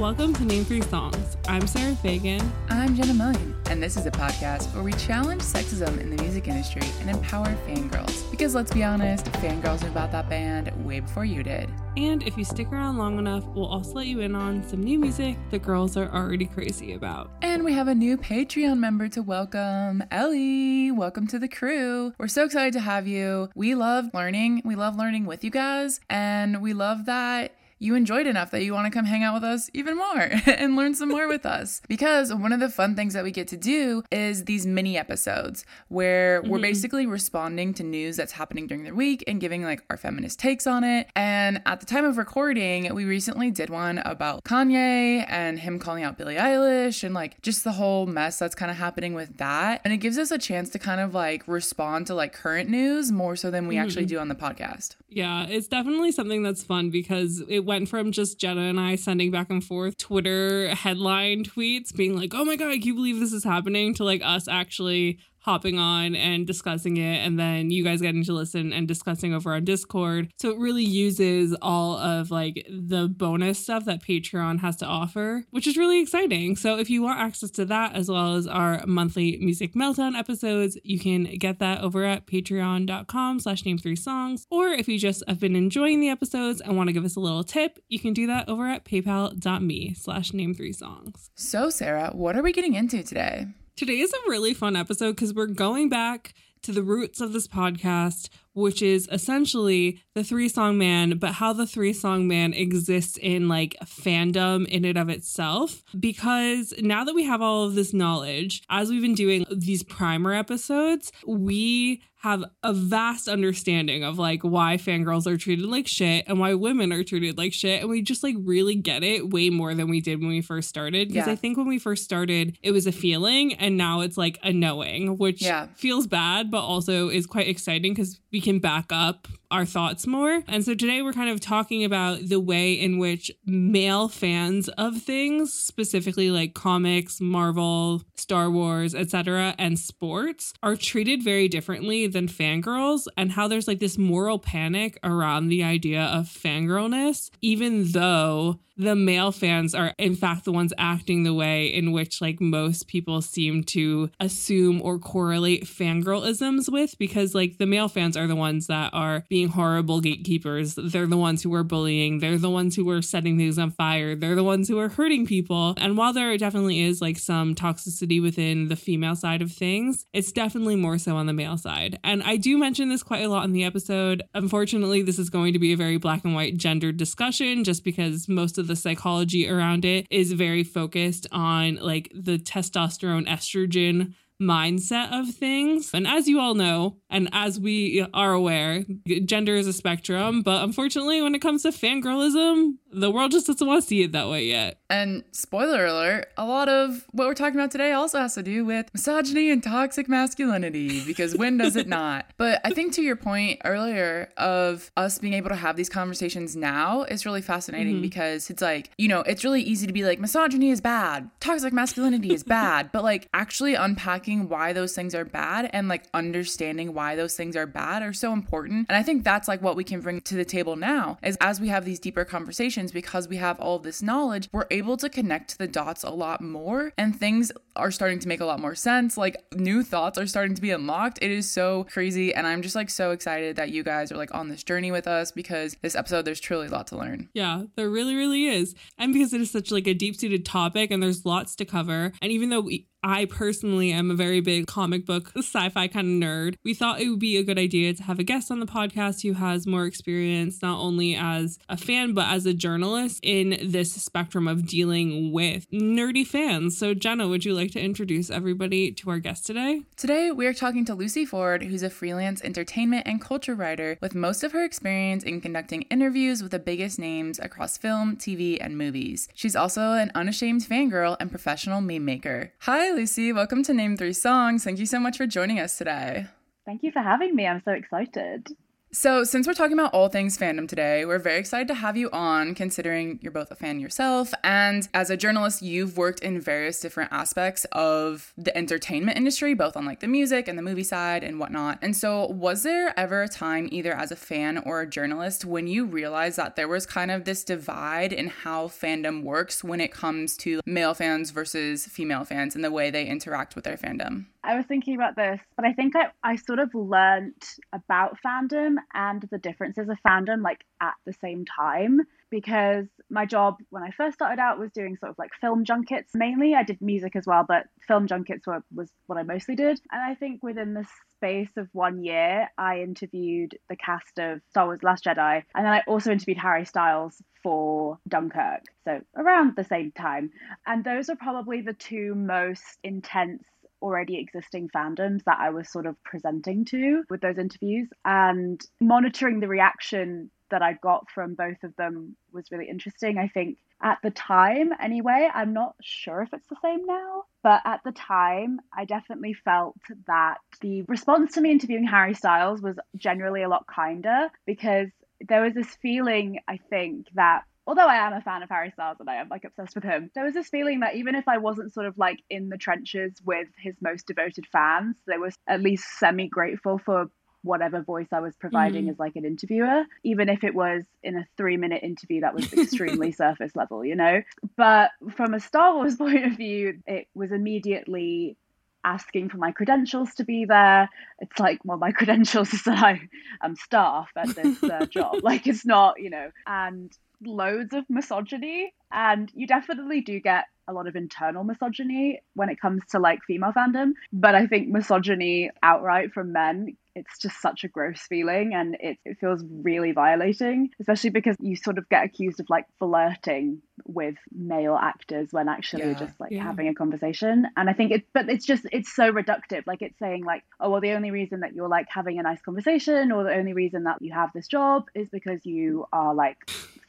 Welcome to Name Three Songs. I'm Sarah Fagan. I'm Jenna Million, and this is a podcast where we challenge sexism in the music industry and empower fangirls. Because let's be honest, fangirls knew about that band way before you did. And if you stick around long enough, we'll also let you in on some new music the girls are already crazy about. And we have a new Patreon member to welcome, Ellie. Welcome to the crew. We're so excited to have you. We love learning. We love learning with you guys, and we love that you enjoyed enough that you want to come hang out with us even more and learn some more with us. Because one of the fun things that we get to do is these mini episodes where mm-hmm. we're basically responding to news that's happening during the week and giving like our feminist takes on it. And at the time of recording, we recently did one about Kanye and him calling out Billie Eilish and like just the whole mess that's kind of happening with that. And it gives us a chance to kind of like respond to like current news more so than we mm-hmm. actually do on the podcast. Yeah, it's definitely something that's fun because it went from just Jenna and I sending back and forth Twitter headline tweets being like, oh my God, can you believe this is happening? to like us actually hopping on and discussing it and then you guys getting to listen and discussing over on discord. So it really uses all of like the bonus stuff that patreon has to offer which is really exciting. So if you want access to that as well as our monthly music meltdown episodes you can get that over at patreon.com slash name three songs. Or if you just have been enjoying the episodes and want to give us a little tip you can do that over at paypal.me slash name three songs. So sarah what are we getting into today Today is a really fun episode because we're going back to the roots of this podcast, which is essentially the three song man, but how the three song man exists in like fandom in and of itself. Because now that we have all of this knowledge, as we've been doing these primer episodes, we have a vast understanding of like why fangirls are treated like shit and why women are treated like shit. And we just like really get it way more than we did when we first started. Because yeah. I think when we first started, it was a feeling and now it's like a knowing, which yeah. feels bad, but also is quite exciting because we can back up our thoughts more. And so today we're kind of talking about the way in which male fans of things, specifically like comics, Marvel, Star Wars, etc., and sports, are treated very differently than fangirls and how there's like this moral panic around the idea of fangirlness, even though the male fans are in fact the ones acting the way in which like most people seem to assume or correlate fangirlisms with because like the male fans are the ones that are being horrible gatekeepers. They're the ones who are bullying. They're the ones who are setting things on fire. They're the ones who are hurting people. And while there definitely is like some toxicity within the female side of things it's definitely more so on the male side. And i do mention this quite a lot in the episode. Unfortunately this is going to be a very black and white gendered discussion just because most of the psychology around it is very focused on like the testosterone estrogen mindset of things. And as you all know, and as we are aware, gender is a spectrum, but unfortunately, when it comes to fangirlism, the world just doesn't want to see it that way yet. And spoiler alert, a lot of what we're talking about today also has to do with misogyny and toxic masculinity, because when does it not? But I think to your point earlier of us being able to have these conversations now is really fascinating mm-hmm. because it's like, you know, it's really easy to be like, misogyny is bad, toxic masculinity is bad, but like actually unpacking why those things are bad and like understanding why those things are bad are so important. And I think that's like what we can bring to the table now is as we have these deeper conversations conversations, because we have all this knowledge, we're able to connect the dots a lot more and things are starting to make a lot more sense. Like new thoughts are starting to be unlocked. It is so crazy. And I'm just like so excited that you guys are like on this journey with us because this episode, there's truly a lot to learn. Yeah, there really, really is. And because it is such like a deep seated topic and there's lots to cover. And even though we, I personally am a very big comic book sci fi kind of nerd. We thought it would be a good idea to have a guest on the podcast who has more experience, not only as a fan, but as a journalist in this spectrum of dealing with nerdy fans. So, Jenna, would you like to introduce everybody to our guest today? Today, we are talking to Lucy Ford, who's a freelance entertainment and culture writer with most of her experience in conducting interviews with the biggest names across film, TV, and movies. She's also an unashamed fangirl and professional meme maker. Hi, Lucy. Welcome to Name Three Songs. Thank you so much for joining us today. Thank you for having me. I'm so excited. So, since we're talking about all things fandom today, we're very excited to have you on, considering you're both a fan yourself. And as a journalist, you've worked in various different aspects of the entertainment industry, both on like the music and the movie side and whatnot. And so, was there ever a time, either as a fan or a journalist, when you realized that there was kind of this divide in how fandom works when it comes to male fans versus female fans and the way they interact with their fandom? I was thinking about this, but I think I, I sort of learned about fandom and the differences of fandom like at the same time because my job when I first started out was doing sort of like film junkets mainly. I did music as well, but film junkets were, was what I mostly did. And I think within the space of one year, I interviewed the cast of Star Wars Last Jedi, and then I also interviewed Harry Styles for Dunkirk. So around the same time. And those are probably the two most intense already existing fandoms that I was sort of presenting to with those interviews and monitoring the reaction that I got from both of them was really interesting. I think at the time, anyway, I'm not sure if it's the same now, but at the time, I definitely felt that the response to me interviewing Harry Styles was generally a lot kinder because there was this feeling, I think, that although I am a fan of Harry Styles and I am like obsessed with him, there was this feeling that even if I wasn't sort of like in the trenches with his most devoted fans, they were at least semi grateful for whatever voice I was providing mm. as like an interviewer, even if it was in a three minute interview that was extremely surface level, you know? But from a Star Wars point of view, it was immediately asking for my credentials to be there. It's like, well, my credentials is that I am staff at this uh, job. Like, it's not, you know, and loads of misogyny and you definitely do get a lot of internal misogyny when it comes to like female fandom but i think misogyny outright from men it's just such a gross feeling and it, it feels really violating especially because you sort of get accused of like flirting with male actors when actually yeah, just like yeah. having a conversation and i think it but it's just it's so reductive like it's saying like oh well the only reason that you're like having a nice conversation or the only reason that you have this job is because you are like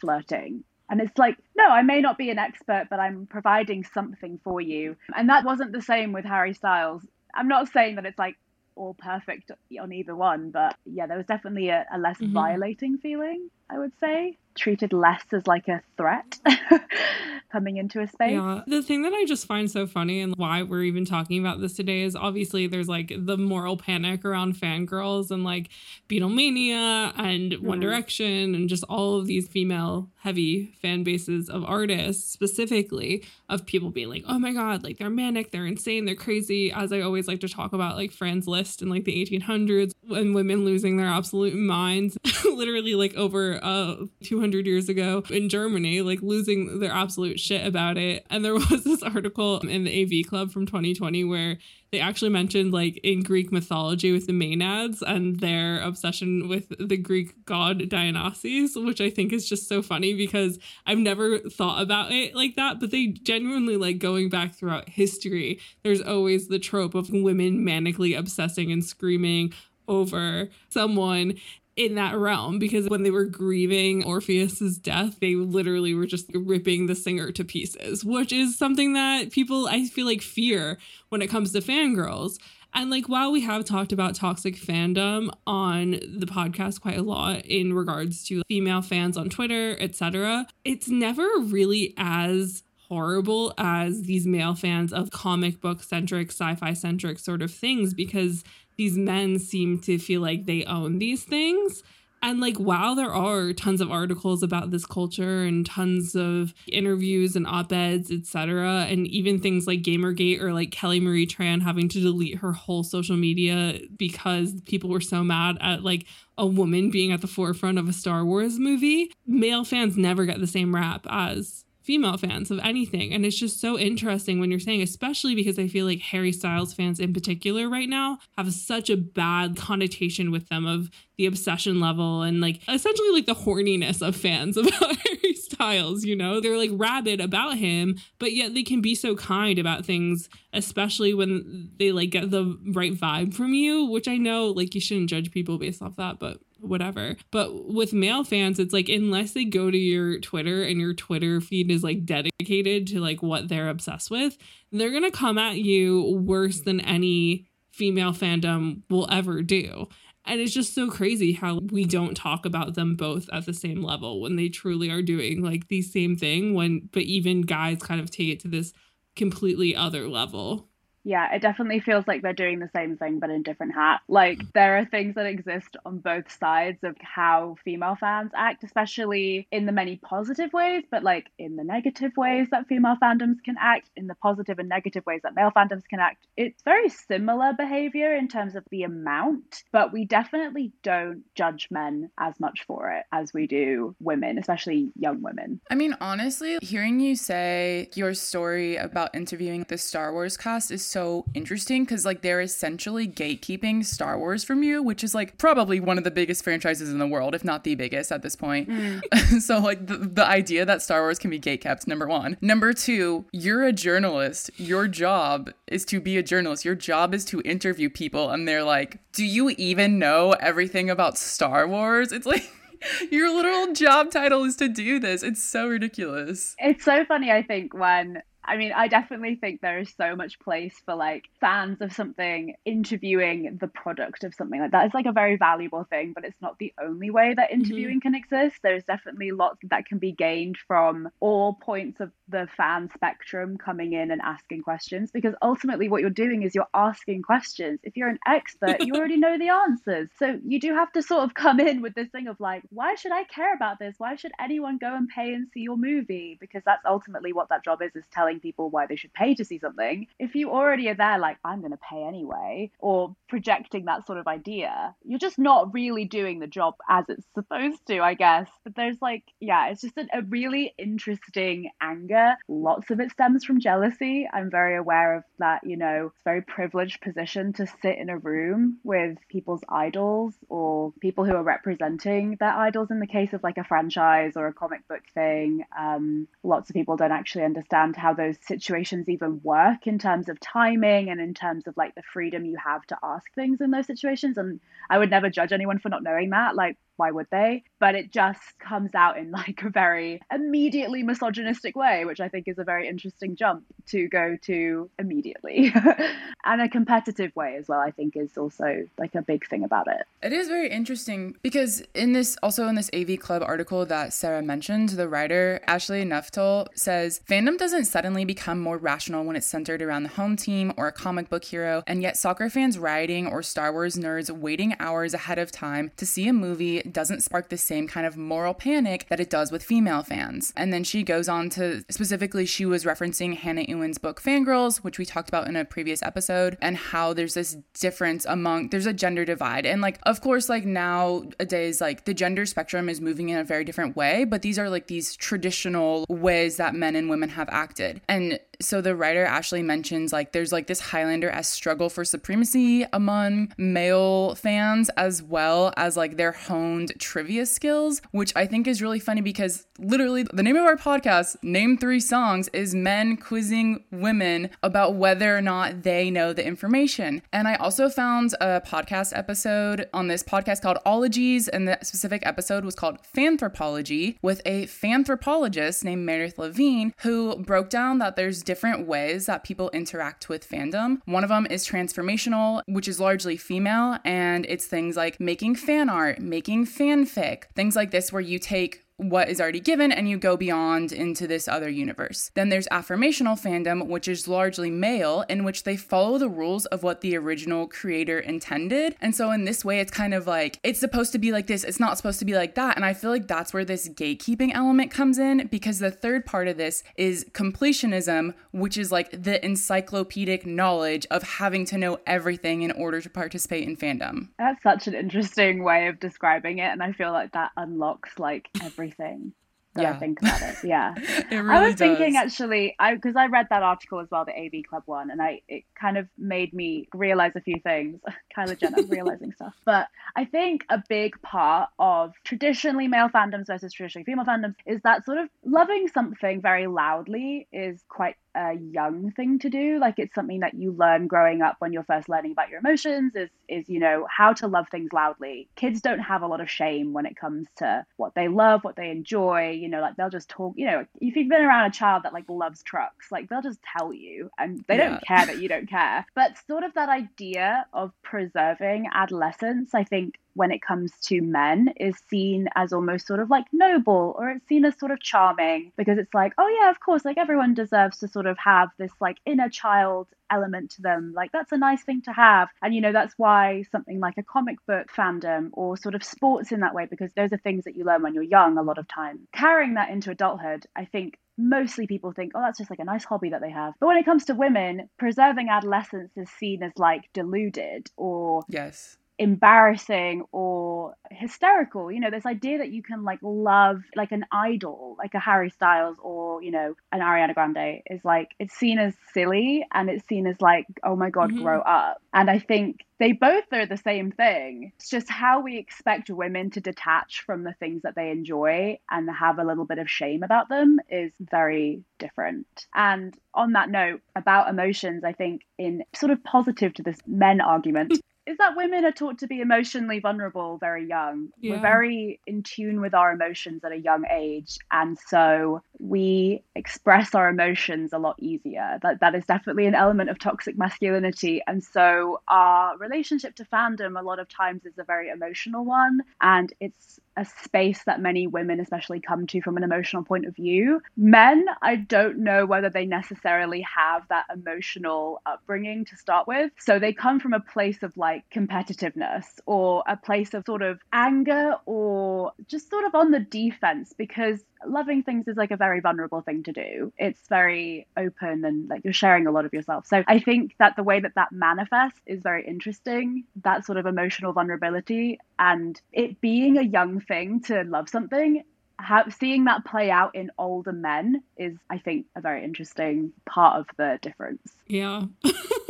flirting and it's like, no, I may not be an expert, but I'm providing something for you. And that wasn't the same with Harry Styles. I'm not saying that it's like all perfect on either one, but yeah, there was definitely a, a less mm-hmm. violating feeling, I would say treated less as like a threat coming into a space. Yeah. The thing that I just find so funny and why we're even talking about this today is obviously there's like the moral panic around fangirls and like Beatlemania and One mm. Direction and just all of these female heavy fan bases of artists specifically of people being like, oh my God, like they're manic, they're insane, they're crazy. As I always like to talk about like Franz Liszt in like the 1800s and women losing their absolute minds, literally like over uh 200 200 years ago in Germany, like losing their absolute shit about it. And there was this article in the AV Club from 2020 where they actually mentioned like in Greek mythology with the Maenads and their obsession with the Greek god Dionysus, which I think is just so funny because I've never thought about it like that. But they genuinely like going back throughout history, there's always the trope of women manically obsessing and screaming over someone in that realm because when they were grieving Orpheus's death, they literally were just ripping the singer to pieces, which is something that people I feel like fear when it comes to fangirls. And like while we have talked about toxic fandom on the podcast quite a lot in regards to female fans on Twitter, etc., it's never really as horrible as these male fans of comic book centric, sci fi centric sort of things because these men seem to feel like they own these things. And like, while there are tons of articles about this culture and tons of interviews and op-eds, etc., and even things like Gamergate or like Kelly Marie Tran having to delete her whole social media because people were so mad at like a woman being at the forefront of a Star Wars movie, male fans never get the same rap as female fans of anything. And it's just so interesting when you're saying, especially because I feel like Harry Styles fans in particular right now have such a bad connotation with them of the obsession level and like essentially like the horniness of fans about Harry Styles, you know? They're like rabid about him, but yet they can be so kind about things, especially when they like get the right vibe from you, which I know like you shouldn't judge people based off that, but whatever. But with male fans, it's like unless they go to your Twitter and your Twitter feed is like dedicated to like what they're obsessed with, they're going to come at you worse than any female fandom will ever do. And it's just so crazy how we don't talk about them both at the same level when they truly are doing like the same thing when but even guys kind of take it to this completely other level. Yeah, it definitely feels like they're doing the same thing but in different hat. Like mm. there are things that exist on both sides of how female fans act, especially in the many positive ways, but like in the negative ways that female fandoms can act, in the positive and negative ways that male fandoms can act. It's very similar behavior in terms of the amount, but we definitely don't judge men as much for it as we do women, especially young women. I mean, honestly, hearing you say your story about interviewing the Star Wars cast is so interesting because like they're essentially gatekeeping Star Wars from you, which is like probably one of the biggest franchises in the world, if not the biggest at this point. Mm. so like the, the idea that Star Wars can be gatekept, number one. Number two, you're a journalist. Your job is to be a journalist. Your job is to interview people, and they're like, "Do you even know everything about Star Wars?" It's like. Your literal job title is to do this. It's so ridiculous. It's so funny, I think, when I mean, I definitely think there is so much place for like fans of something interviewing the product of something like that. It's like a very valuable thing, but it's not the only way that mm-hmm. interviewing mm-hmm. can exist. There's definitely lots that can be gained from all points of the fan spectrum coming in and asking questions because ultimately what you're doing is you're asking questions. If you're an expert, you already know the answers. So you do have to sort of come in with this thing of like, why should I care about this? Why should anyone go and pay and see your movie? Because that's ultimately what that job is, is telling people why they should pay to see something, if you already are there, like, I'm going to pay anyway, or projecting that sort of idea, you're just not really doing the job as it's supposed to, I guess. But there's like, yeah, it's just a, a really interesting anger. Lots of it stems from jealousy. I'm very aware of that, you know, it's a very privileged position to sit in a room with people's idols or people who are representing their idols in the case of like a franchise or a comic book thing. Um, lots of people don't actually understand how those situations even work in terms of timing and in terms of like the freedom you have to ask things in those situations. And I would never judge anyone for not knowing that. Like, why would they? But it just comes out in like a very immediately misogynistic way, which I think is a very interesting jump to go to immediately. and a competitive way as well, I think is also like a big thing about it. It is very interesting because in this, also in this AV Club article that Sarah mentioned, the writer Ashley Neftall says fandom doesn't suddenly become more rational when it's centered around the home team or a comic book hero, and yet soccer fans rioting or Star Wars nerds waiting hours ahead of time to see a movie doesn't spark the same kind of moral panic that it does with female fans. And then she goes on to specifically, she was referencing Hannah Ewens' book Fangirls, which we talked about in a previous episode, and how there's this difference among, there's a gender divide. And like, of course, like nowadays, like the gender spectrum is moving in a very different way, but these are like these traditional ways that men and women have acted. And so the writer Ashley mentions like there's like this Highlander as struggle for supremacy among male fans as well as like their honed trivia skills, which I think is really funny because literally the name of our podcast, Name Three Songs, is men quizzing women about whether or not they know the information. And I also found a podcast episode on this podcast called Ologies, and the specific episode was called Fanthropology with a fanthropologist named Meredith Levine who broke down that there's different ways that people interact with fandom. One of them is transformational, which is largely female, and it's things like making fan art, making fanfic, things like this where you take what is already given and you go beyond into this other universe. Then there's affirmational fandom, which is largely male, in which they follow the rules of what the original creator intended. And so in this way, it's kind of like it's supposed to be like this, it's not supposed to be like that. And I feel like that's where this gatekeeping element comes in because the third part of this is completionism, which is like the encyclopedic knowledge of having to know everything in order to participate in fandom. That's such an interesting way of describing it. And I feel like that unlocks like everything everything. that Yeah. I think about it. Yeah. It really I was thinking actually, I because I read that article as well, the AV Club one, and I it kind of made me realize a few things. Kylie Jenner realizing stuff, but I think a big part of traditionally male fandoms versus traditionally female fandoms is that sort of loving something very loudly is quite a young thing to do. Like it's something that you learn growing up when you're first learning about your emotions. Is is you know how to love things loudly. Kids don't have a lot of shame when it comes to what they love, what they enjoy. You know, like they'll just talk. You know, if you've been around a child that like loves trucks, like they'll just tell you, and they Yeah. don't care that you don't care. But sort of that idea of preserving adolescence, I think when it comes to men is seen as almost sort of like noble or it's seen as sort of charming because it's like oh yeah of course like everyone deserves to sort of have this like inner child element to them like that's a nice thing to have and you know that's why something like a comic book fandom or sort of sports in that way because those are things that you learn when you're young a lot of time carrying that into adulthood i think mostly people think, oh, that's just like a nice hobby that they have. But when it comes to women, preserving adolescence is seen as like deluded or Yes. Embarrassing or hysterical. You know, this idea that you can like love like an idol, like a Harry Styles or, you know, an Ariana Grande is like it's seen as silly and it's seen as like, oh my God, Mhm. grow up. And I think they both are the same thing. It's just how we expect women to detach from the things that they enjoy and have a little bit of shame about them is very different. And on that note, about emotions, I think in sort of positive to this men argument, is that women are taught to be emotionally vulnerable very young. Yeah. We're very in tune with our emotions at a young age. And so we express our emotions a lot easier. That that is definitely an element of toxic masculinity. And so our relationship to fandom a lot of times is a very emotional one. And it's a space that many women especially come to from an emotional point of view. Men, I don't know whether they necessarily have that emotional upbringing to start with. So they come from a place of like competitiveness or a place of sort of anger or just sort of on the defense because loving things is like a very vulnerable thing to do. It's very open and like you're sharing a lot of yourself. So I think that the way that that manifests is very interesting, that sort of emotional vulnerability and it being a young thing to love something have, seeing that play out in older men is, I think, a very interesting part of the difference. Yeah.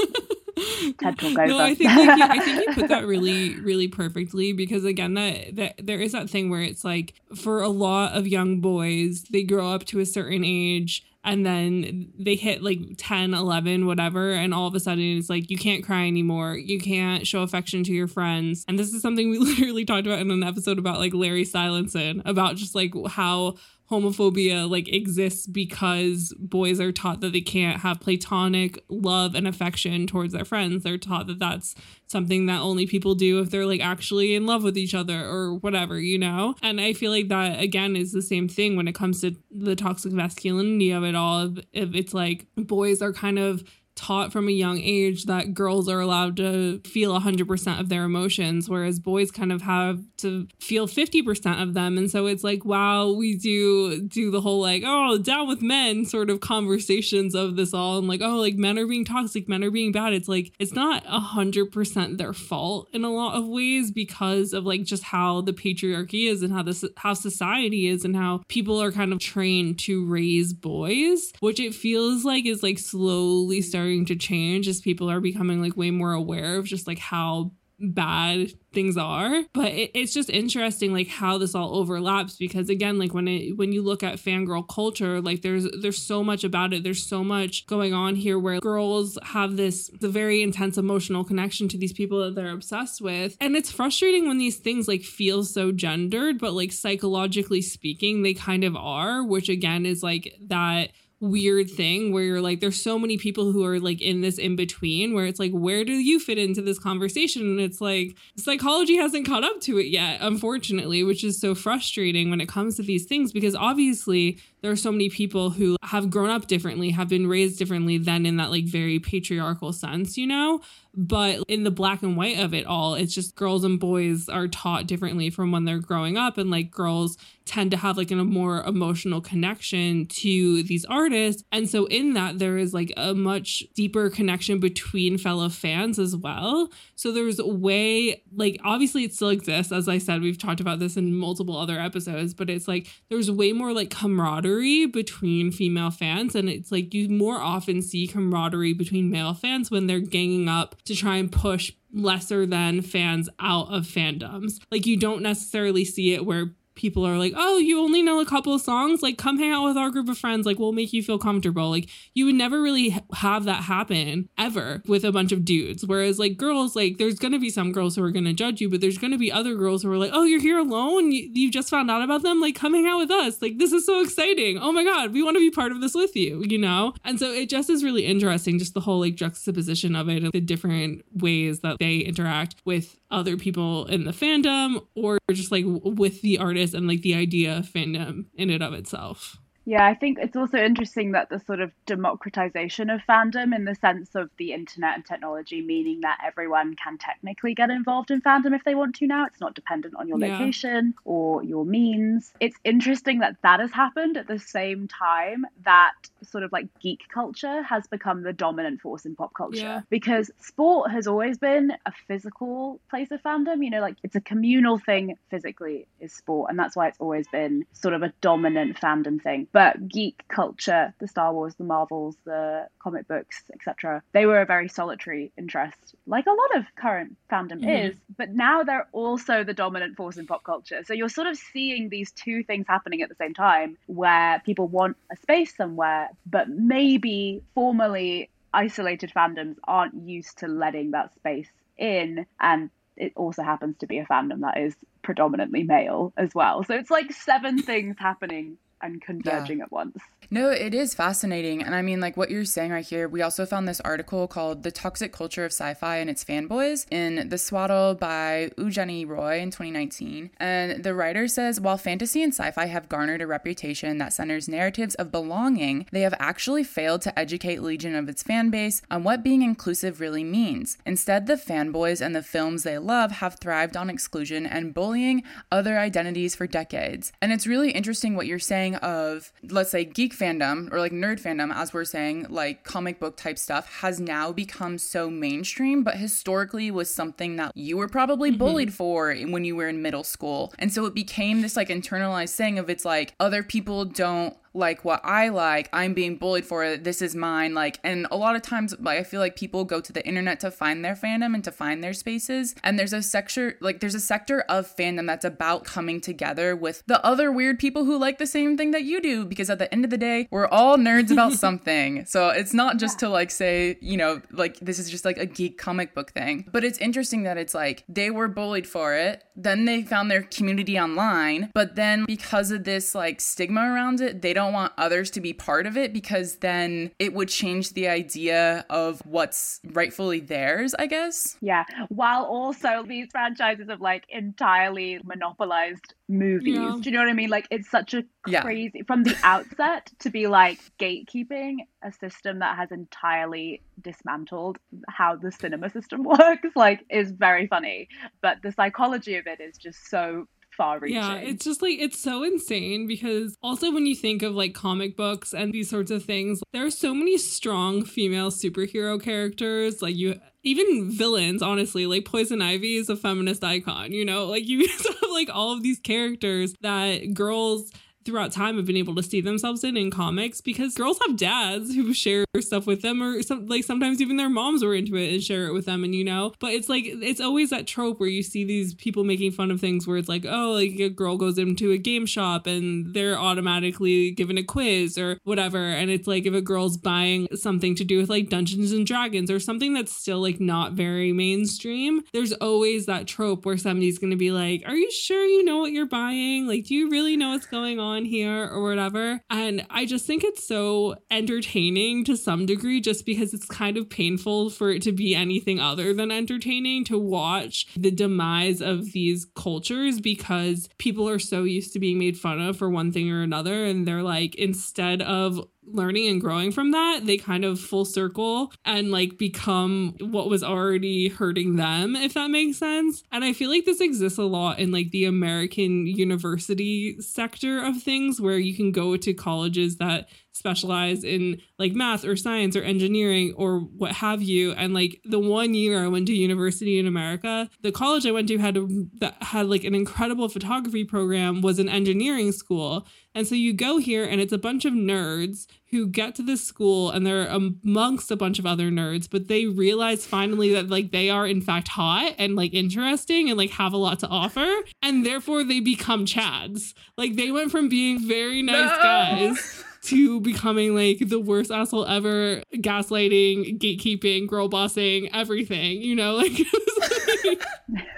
No. I think like, you, I think you put that really, really perfectly because again, that that there is that thing where it's like for a lot of young boys, they grow up to a certain age and then they hit like 10 11 whatever and all of a sudden it's like you can't cry anymore you can't show affection to your friends and this is something we literally talked about in an episode about like Larry Stylinson about just like how homophobia like exists because boys are taught that they can't have platonic love and affection towards their friends. They're taught that that's something that only people do if they're like actually in love with each other or whatever you know? And i feel like that again is the same thing when it comes to the toxic masculinity of it all if, it's like boys are kind of taught from a young age that girls are allowed to feel 100% of their emotions whereas boys kind of have to feel 50% of them. And so it's like wow we do do the whole like oh down with men sort of conversations of this all. And like oh like men are being toxic men are being bad. It's like it's not 100% their fault in a lot of ways because of like just how the patriarchy is and how this how society is and how people are kind of trained to raise boys which it feels like is like slowly starting to change as people are becoming like way more aware of just like how bad things are. But it, it's just interesting like how this all overlaps because again like when it when you look at fangirl culture like there's there's so much about it. There's so much going on here where girls have this the very intense emotional connection to these people that they're obsessed with. And it's frustrating when these things like feel so gendered but like psychologically speaking they kind of are which again is like that weird thing where you're like there's so many people who are like in this in between where it's like where do you fit into this conversation? And it's like psychology hasn't caught up to it yet unfortunately which is so frustrating when it comes to these things because obviously there are so many people who have grown up differently, have been raised differently than in that like very patriarchal sense, you know? But in the black and white of it all, it's just girls and boys are taught differently from when they're growing up. And like girls tend to have like a more emotional connection to these artists. And so in that, there is like a much deeper connection between fellow fans as well. So there's a way, like, obviously it still exists. As I said, we've talked about this in multiple other episodes, but it's like there's way more like camaraderie between female fans. And it's like you more often see camaraderie between male fans when they're ganging up to try and push lesser than fans out of fandoms. Like you don't necessarily see it where people are like, oh, you only know a couple of songs? Like, come hang out with our group of friends. Like, we'll make you feel comfortable. Like, you would never really have that happen ever with a bunch of dudes. Whereas, like, girls, like, there's going to be some girls who are going to judge you, but there's going to be other girls who are like, oh, you're here alone? You, you just found out about them? Like, come hang out with us. Like, this is so exciting. Oh my God, we want to be part of this with you, you know? And so it just is really interesting, just the whole like juxtaposition of it and the different ways that they interact with other people in the fandom or just like with the artist and like the idea of fandom in and of itself. Yeah, I think it's also interesting that the sort of democratization of fandom in the sense of the internet and technology, meaning that everyone can technically get involved in fandom if they want to now. It's not dependent on your Yeah. location or your means. It's interesting that that has happened at the same time that sort of like geek culture has become the dominant force in pop culture. Yeah. Because sport has always been a physical place of fandom, you know, like it's a communal thing physically is sport. And that's why it's always been sort of a dominant fandom thing. But geek culture, the Star Wars, the Marvels, the comic books, etc., they were a very solitary interest, like a lot of current fandom Mhm. is. But now they're also the dominant force in pop culture. So you're sort of seeing these two things happening at the same time where people want a space somewhere, but maybe formerly isolated fandoms aren't used to letting that space in. And it also happens to be a fandom that is predominantly male as well. So it's like seven things happening and converging at once. No, it is fascinating. And I mean, like what you're saying right here, we also found this article called The Toxic Culture of Sci Fi and Its Fanboys in The Swaddle by Ujani Roy in 2019. And the writer says while fantasy and sci fi have garnered a reputation that centers narratives of belonging, they have actually failed to educate Legion of its fan base on what being inclusive really means. Instead, the fanboys and the films they love have thrived on exclusion and bullying other identities for decades. And it's really interesting what you're saying of, let's say, geek fandom or like nerd fandom, as we're saying, like comic book type stuff, has now become so mainstream, but historically was something that you were probably mm-hmm. bullied for when you were in middle school. And so it became this like internalized thing of it's like other people don't like what I like, I'm being bullied for it. This is mine. Like, and a lot of times, like, I feel like people go to the internet to find their fandom and to find their spaces. And there's a sector, like, there's a sector of fandom that's about coming together with the other weird people who like the same thing that you do. Because at the end of the day, we're all nerds about something. So it's not just to like say, you know, like this is just like a geek comic book thing. But it's interesting that it's like they were bullied for it. Then they found their community online. But then because of this like stigma around it, they don't want others to be part of it because then it would change the idea of what's rightfully theirs, I guess. Yeah, while also these franchises have like entirely monopolized movies. Yeah. Do you know what I mean? Like it's such a Yeah. crazy from the outset to be like gatekeeping a system that has entirely dismantled how the cinema system works. Like is very funny, but the psychology of it is just so far reaching. Yeah, it's just like it's so insane because also when you think of like comic books and these sorts of things, there are so many strong female superhero characters. Like you even villains, honestly, like Poison Ivy is a feminist icon, you know? Like you have like all of these characters that girls throughout time have been able to see themselves in in comics because girls have dads who share stuff with them or some like sometimes even their moms were into it and share it with them and you know? But it's like it's always that trope where you see these people making fun of things where it's like oh like a girl goes into a game shop and they're automatically given a quiz or whatever and it's like if a girl's buying something to do with like Dungeons and Dragons or something that's still like not very mainstream there's always that trope where somebody's going to be like are you sure you know what you're buying? Like do you really know what's going on on here or whatever. And I just think it's so entertaining to some degree, just because it's kind of painful for it to be anything other than entertaining to watch the demise of these cultures because people are so used to being made fun of for one thing or another. And they're like, instead of learning and growing from that, they kind of full circle and like become what was already hurting them, if that makes sense. And I feel like this exists a lot in like the American university sector of things where you can go to colleges that specialize in like math or science or engineering or what have you. And like the one year I went to university in America the college I went to had a, that had like an incredible photography program was an engineering school. And so you go here and it's a bunch of nerds who get to this school and they're amongst a bunch of other nerds but they realize finally that like they are in fact hot and like interesting and like have a lot to offer. And therefore they become chads. Like they went from being very nice no. guys to becoming like the worst asshole ever, gaslighting, gatekeeping, girl bossing, everything, you know, like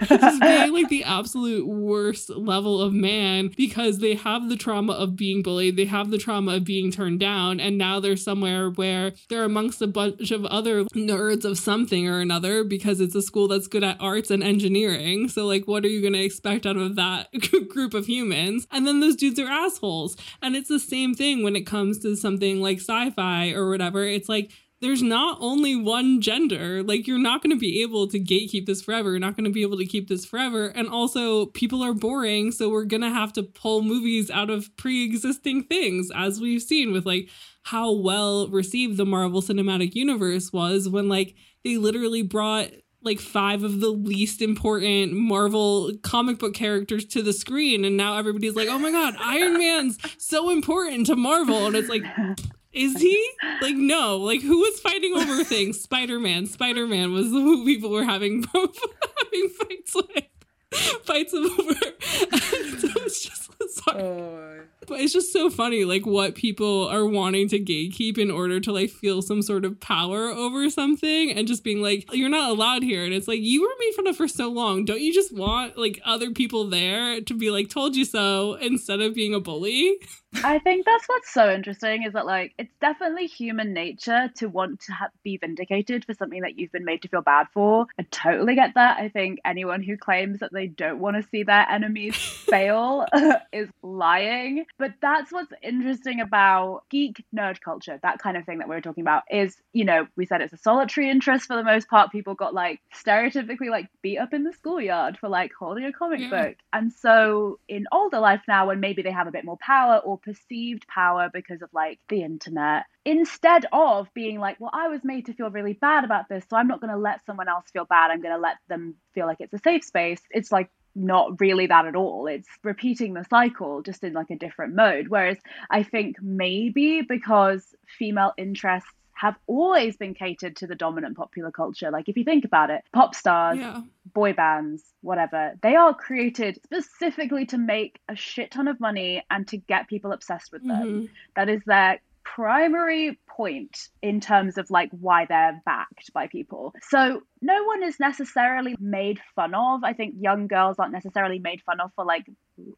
just being like the absolute worst level of man because they have the trauma of being bullied, they have the trauma of being turned down, and now they're somewhere where they're amongst a bunch of other nerds of something or another because it's a school that's good at arts and engineering. So, like, what are you going to expect out of that group of humans? And then those dudes are assholes. And it's the same thing when it comes to something like sci fi or whatever. It's like, there's not only one gender. Like, you're not going to be able to gatekeep this forever. You're not going to be able to keep this forever. And also, people are boring. So, we're going to have to pull movies out of pre existing things, as we've seen with like how well received the Marvel Cinematic Universe was when like they literally brought like five of the least important Marvel comic book characters to the screen. And now everybody's like, oh my God, Iron Man's so important to Marvel. And it's like, is he? Like, no. Like, who was fighting over things? Spider Man. Spider Man was the who people were having, having fights with. Fights over. And so it's just, sorry. Oh. But it's just so funny, like what people are wanting to gatekeep in order to like feel some sort of power over something and just being like, you're not allowed here. And it's like, you were made fun of for so long. Don't you just want like other people there to be like, told you so instead of being a bully? I think that's what's so interesting is that like it's definitely human nature to want to ha- be vindicated for something that you've been made to feel bad for. I totally get that. I think anyone who claims that they don't want to see their enemies fail is lying. But that's what's interesting about geek nerd culture, that kind of thing that we are talking about is, you know, we said it's a solitary interest for the most part. People got like stereotypically like beat up in the schoolyard for like holding a comic yeah. book. And so in older life now, when maybe they have a bit more power or perceived power because of like the internet, instead of being like, well, I was made to feel really bad about this, so I'm not going to let someone else feel bad. I'm going to let them feel like it's a safe space. It's like not really that at all. It's repeating the cycle just in like a different mode. Whereas I think maybe because female interests have always been catered to the dominant popular culture. Like if you think about it, pop stars, yeah. boy bands, whatever, they are created specifically to make a shit ton of money and to get people obsessed with them. Mm-hmm. That is their primary point in terms of like why they're backed by people. So no one is necessarily made fun of. I think young girls aren't necessarily made fun of for like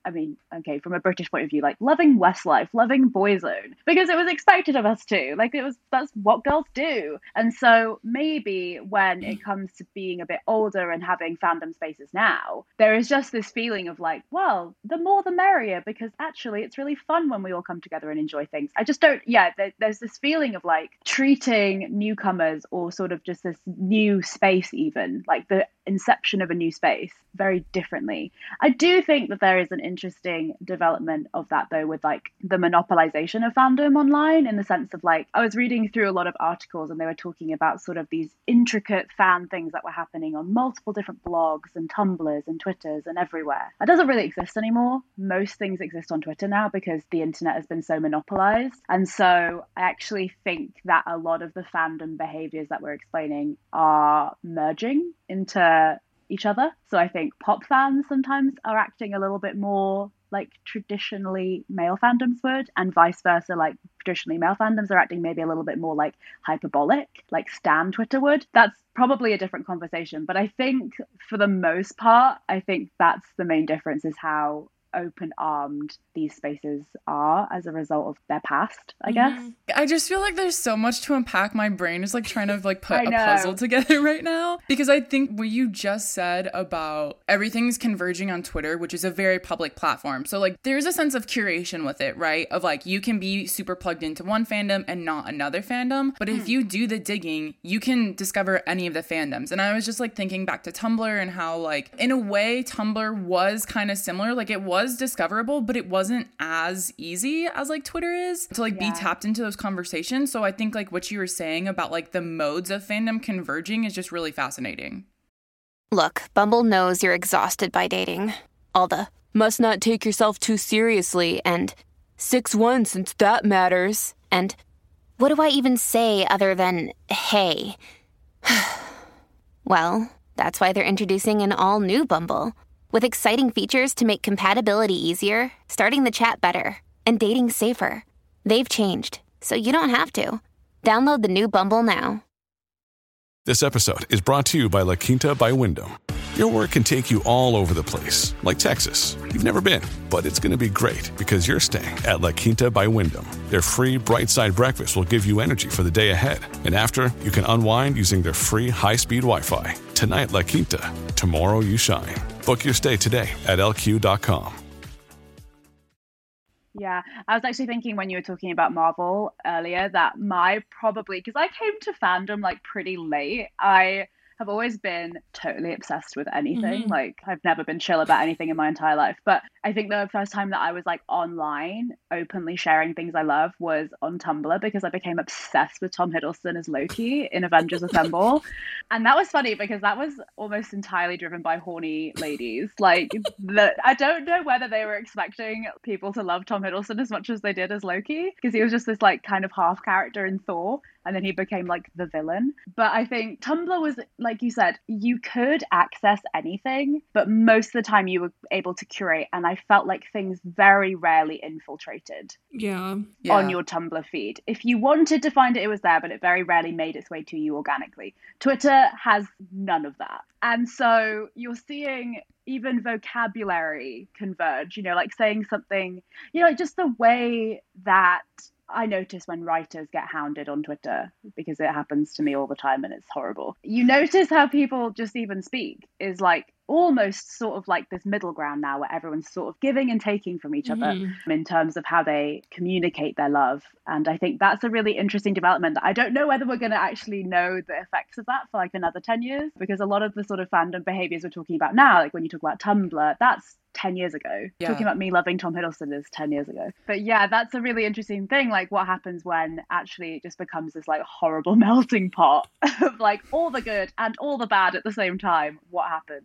I mean, okay, from a British point of view, like loving Westlife, loving Boyzone, because it was expected of us too. Like it was that's what girls do. And so maybe when it comes to being a bit older and having fandom spaces now, there is just this feeling of like, well, the more the merrier, because actually it's really fun when we all come together and enjoy things. I just don't, yeah, there, there's this feeling of like treating newcomers or sort of just this new space, even like the inception of a new space very differently. I do think that there is an interesting development of that though with like the monopolization of fandom online in the sense of like I was reading through a lot of articles and they were talking about sort of these intricate fan things that were happening on multiple different blogs and Tumblrs and Twitters and everywhere. That doesn't really exist anymore. Most things exist on Twitter now because the internet has been so monopolized. And so I actually think that a lot of the fandom behaviors that we're explaining are merging into Uh, each other. So I think pop fans sometimes are acting a little bit more like traditionally male fandoms would, and vice versa. Like traditionally male fandoms are acting maybe a little bit more like hyperbolic, like Stan Twitter would. That's probably a different conversation. But I think for the most part, I think that's the main difference is how open armed these spaces are as a result of their past, I guess. Mm-hmm. I just feel like there's so much to unpack. My brain is like trying to like put a puzzle together right now because I think what you just said about everything's converging on Twitter, which is a very public platform. So like there's a sense of curation with it, right? Of like you can be super plugged into one fandom and not another fandom, but if you do the digging, you can discover any of the fandoms. And I was just like thinking back to Tumblr and how like in a way Tumblr was kind of similar, like it was discoverable, but it wasn't as easy as like Twitter is to like be tapped into those conversations. So I think like what you were saying about like the modes of fandom converging is just really fascinating. Look, Bumble knows you're exhausted by dating. All the must not take yourself too seriously and 6 1 since that matters. And what do I even say other than hey? well, that's why they're introducing an all new Bumble with exciting features to make compatibility easier, starting the chat better, and dating safer. They've changed, so you don't have to. Download the new Bumble now. This episode is brought to you by La Quinta by Wyndham. Your work can take you all over the place, like Texas. You've never been, but it's going to be great because you're staying at La Quinta by Wyndham. Their free bright side breakfast will give you energy for the day ahead. And after, you can unwind using their free high speed Wi Fi. Tonight, La Quinta. Tomorrow, you shine. Book your stay today at lq.com. Yeah, I was actually thinking when you were talking about Marvel earlier that my probably because I came to fandom like pretty late. I have always been totally obsessed with anything. Mm-hmm. Like I've never been chill about anything in my entire life. But I think the first time that I was like online, openly sharing things I love was on Tumblr because I became obsessed with Tom Hiddleston as Loki in Avengers Assemble. And that was funny because that was almost entirely driven by horny ladies. Like the I don't know whether they were expecting people to love Tom Hiddleston as much as they did as Loki because he was just this like kind of half character in Thor and then he became like the villain. But I think Tumblr was like you said, you could access anything, but most of the time you were able to curate and I felt like things very rarely infiltrated Yeah. on your Tumblr feed. If you wanted to find it, it was there, but it very rarely made its way to you organically. Twitter has none of that. And so you're seeing even vocabulary converge, you know, like saying something, you know, just the way that I notice when writers get hounded on Twitter because it happens to me all the time and it's horrible. You notice how people just even speak is like almost sort of like this middle ground now where everyone's sort of giving and taking from each other mm-hmm. in terms of how they communicate their love. And I think that's a really interesting development that I don't know whether we're going to actually know the effects of that for like another 10 years because a lot of the sort of fandom behaviors we're talking about now, like when you talk about Tumblr, that's 10 years ago. Yeah. Talking about me loving Tom Hiddleston is 10 years ago. But yeah, that's a really interesting thing. Like, what happens when actually it just becomes this like horrible melting pot of like all the good and all the bad at the same time? What happens?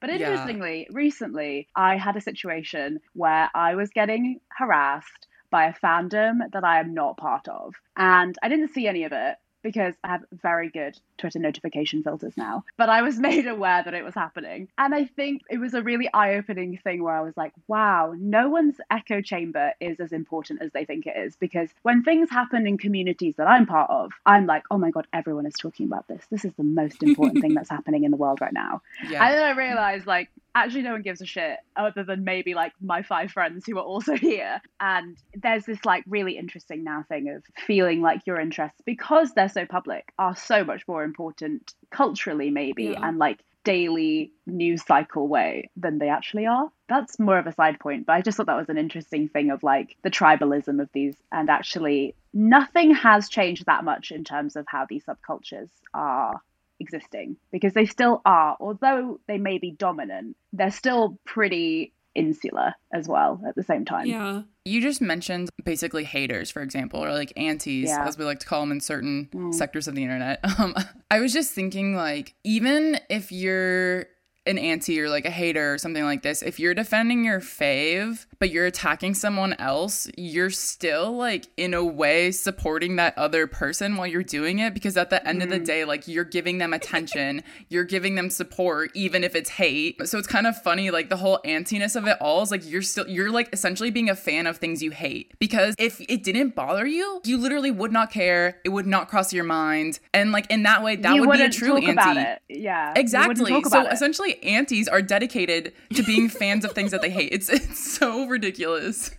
But Yeah. interestingly, recently I had a situation where I was getting harassed by a fandom that I am not part of. And I didn't see any of it because I have very good Twitter notification filters now. But I was made aware that it was happening. And I think it was a really eye opening thing where I was like, wow, no one's echo chamber is as important as they think it is. Because when things happen in communities that I'm part of, I'm like, oh my God, everyone is talking about this. This is the most important thing that's happening in the world right now. Yeah. And then I realized, like, actually, no one gives a shit other than maybe like my five friends who are also here. And there's this like really interesting now thing of feeling like your interests, because they're so public, are so much more important culturally, maybe, Yeah. and like daily news cycle way than they actually are. That's more of a side point, but I just thought that was an interesting thing of like the tribalism of these. And actually, nothing has changed that much in terms of how these subcultures are existing because they still are, although they may be dominant, they're still pretty insular as well at the same time. Yeah. You just mentioned basically haters, for example, or like antis, Yeah. as we like to call them in certain sectors of the internet. Um, I was just thinking, like, even if you're an anti or like a hater or something like this, if you're defending your fave, but you're attacking someone else, you're still like in a way supporting that other person while you're doing it because at the end of the day, like you're giving them attention, you're giving them support, even if it's hate. So it's kind of funny, like the whole antiness of it all is like you're still, you're like essentially being a fan of things you hate because if it didn't bother you, you literally would not care, it would not cross your mind. And like in that way, that you would be a true anti. Yeah. Exactly. So it. essentially, like antis are dedicated to being fans of things that they hate. It's it's so ridiculous.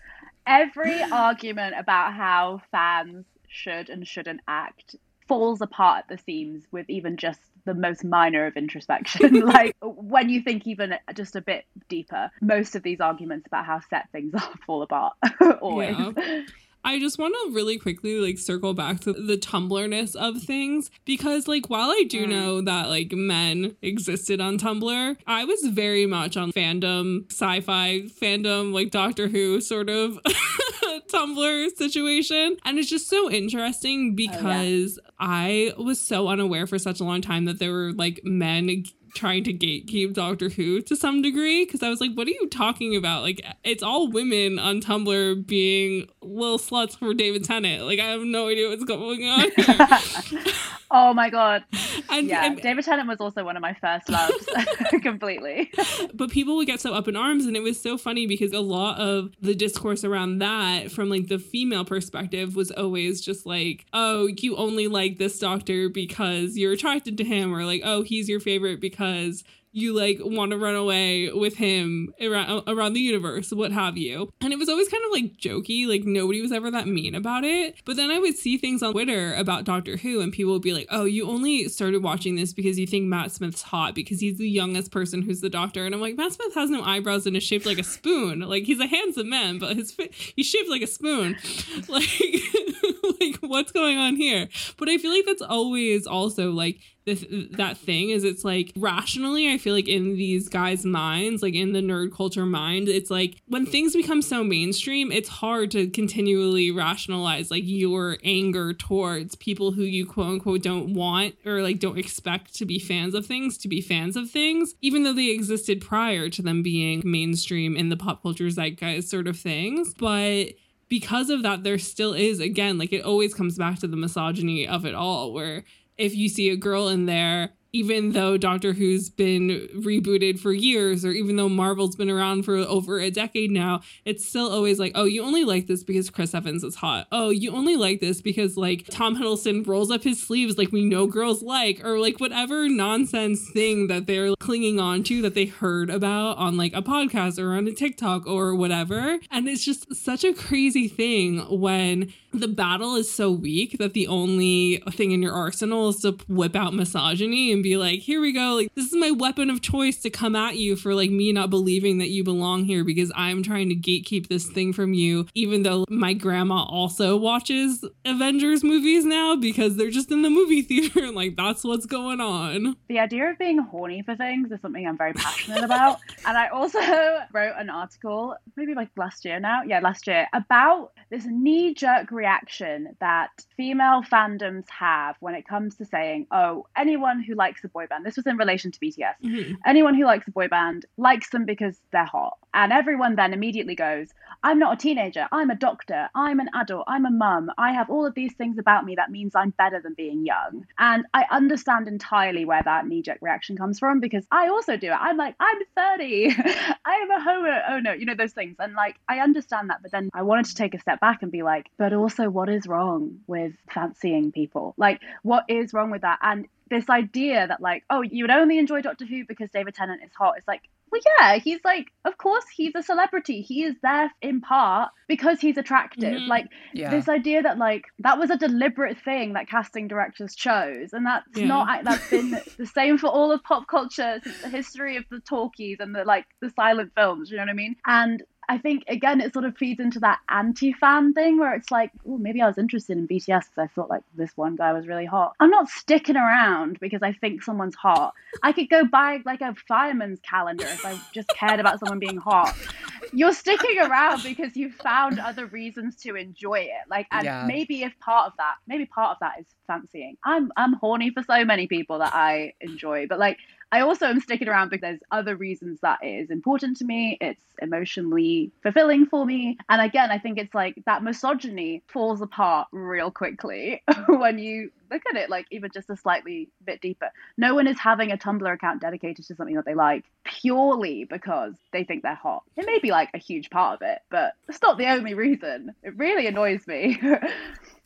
Every argument about how fans should and shouldn't act falls apart at the seams with even just the most minor of introspection. like when you think even just a bit deeper, most of these arguments about how set things are fall apart always. Yeah. I just want to really quickly like circle back to the Tumblrness of things because like while I do mm. know that like men existed on Tumblr, I was very much on fandom, sci-fi fandom, like Doctor Who sort of Tumblr situation. And it's just so interesting oh, because I was so unaware for such a long time that there were like men trying to gatekeep Doctor Who to some degree because I was like, what are you talking about? Like, it's all women on Tumblr being little sluts for David Tennant. Like, I have no idea what's going on. oh my god. And- yeah, and- David Tennant was also one of my first loves, completely. but people would get so up in arms and it was so funny because a lot of the discourse around that from like the female perspective was always just like oh you only like this doctor because you're attracted to him or like oh he's your favorite because you like want to run away with him around around the universe, what have you. And it was always kind of like jokey, like nobody was ever that mean about it. But then I would see things on Twitter about Doctor Who, and people would be like, "Oh, you only started watching this because you think Matt Smith's hot because he's the youngest person who's the Doctor." And I'm like, Matt Smith has no eyebrows and is shaped like a spoon. Like he's a handsome man, but his fa- he's shaped like a spoon. Like, like what's going on here? But I feel like that's always also like this that thing is it's like rationally i feel like in these guys minds like in the nerd culture mind it's like when things become so mainstream it's hard to continually rationalize like your anger towards people who you quote unquote don't want or like don't expect to be fans of things to be fans of things even though they existed prior to them being mainstream in the pop culture zeitgeist sort of things. But because of that there still is again like it always comes back to the misogyny of it all where if you see a girl in there, even though Doctor Who's been rebooted for years, or even though Marvel's been around for over a decade now, it's still always like, oh, you only like this because Chris Evans is hot. Oh, you only like this because like Tom Hiddleston rolls up his sleeves like we know girls like, or like whatever nonsense thing that they're clinging on to that they heard about on like a podcast or on a TikTok or whatever. And it's just such a crazy thing when the battle is so weak that the only thing in your arsenal is to whip out misogyny and be like, here we go. Like, this is my weapon of choice to come at you for like me not believing that you belong here because I'm trying to gatekeep this thing from you, even though my grandma also watches Avengers movies now because they're just in the movie theater. and like, that's what's going on. The idea of being horny for things is something I'm very passionate about. And I also wrote an article, maybe like last year now, yeah, last year, about this knee jerk reaction that female fandoms have when it comes to saying, oh, anyone who likes a boy band, this was in relation to BTS, mm-hmm. anyone who likes a boy band likes them because they're hot. And everyone then immediately goes, I'm not a teenager, I'm a doctor, I'm an adult, I'm a mum, I have all of these things about me that means I'm better than being young. And I understand entirely where that knee jerk reaction comes from because I also do it. I'm like, I'm 30, I am a homo. Oh no, you know, those things. And like, I understand that. But then I wanted to take a step back and be like, but also, what is wrong with fancying people? Like, what is wrong with that? And this idea that like, oh, you would only enjoy Doctor Who because David Tennant is hot. It's like, well, yeah, he's like, of course, he's a celebrity. He is there in part because he's attractive. Mhm. Like, Yeah. this idea that like that was a deliberate thing that casting directors chose, and that's Yeah. not that's been the same for all of pop culture since the history of the talkies and the like the silent films. You know what I mean? And I think again, it sort of feeds into that anti-fan thing where it's like, oh, maybe I was interested in BTS because I thought like this one guy was really hot. I'm not sticking around because I think someone's hot. I could go buy like a fireman's calendar if I just cared about someone being hot. You're sticking around because you found other reasons to enjoy it. Like, and Yeah. maybe if part of that, maybe part of that is fancying. I'm I'm horny for so many people that I enjoy, but like I also am sticking around because there's other reasons that it is important to me. It's emotionally fulfilling for me. And again, I think it's like that misogyny falls apart real quickly when you look at it like even just a slightly bit deeper. No one is having a Tumblr account dedicated to something that they like purely because they think they're hot. It may be like a huge part of it, but it's not the only reason. It really annoys me.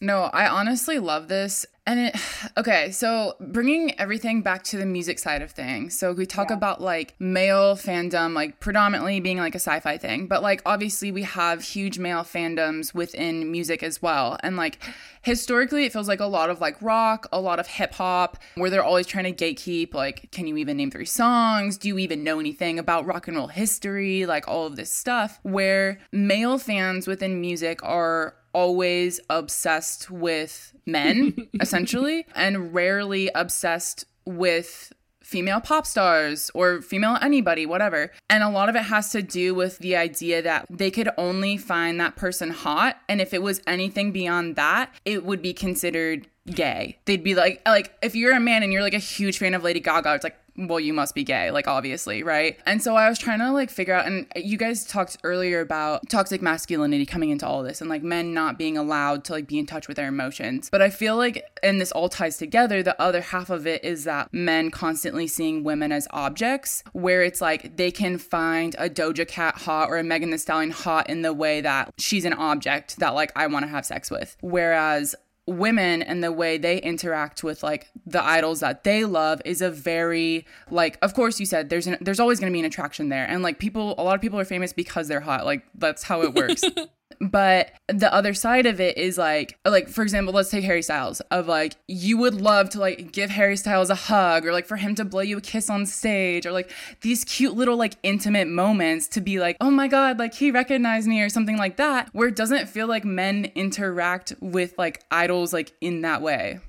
No, I honestly love this. And it, okay, so bringing everything back to the music side of things. So we talk Yeah. about like male fandom, like predominantly being like a sci fi thing, but like obviously we have huge male fandoms within music as well. And like historically, it feels like a lot of like rock, a lot of hip hop, where they're always trying to gatekeep, like, can you even name three songs? Do you even know anything about rock and roll history? Like all of this stuff, where male fans within music are always obsessed with men, essentially, and rarely obsessed with female pop stars or female anybody, whatever. And a lot of it has to do with the idea that they could only find that person hot. And if it was anything beyond that, it would be considered gay. They'd be like, like if you're a man and you're like a huge fan of Lady Gaga, it's like, well, you must be gay, like obviously, right? And so I was trying to like figure out, and you guys talked earlier about toxic masculinity coming into all this and like men not being allowed to like be in touch with their emotions. But I feel like, and this all ties together, the other half of it is that men constantly seeing women as objects, where it's like they can find a Doja Cat hot or a Megan Thee Stallion hot in the way that she's an object that like I want to have sex with. Whereas women and the way they interact with like the idols that they love is a very like of course you said there's an there's always going to be an attraction there. And like people a lot of people are famous because they're hot. Like that's how it works but the other side of it is like like for example let's take harry styles of like you would love to like give harry styles a hug or like for him to blow you a kiss on stage or like these cute little like intimate moments to be like oh my god like he recognized me or something like that where it doesn't feel like men interact with like idols like in that way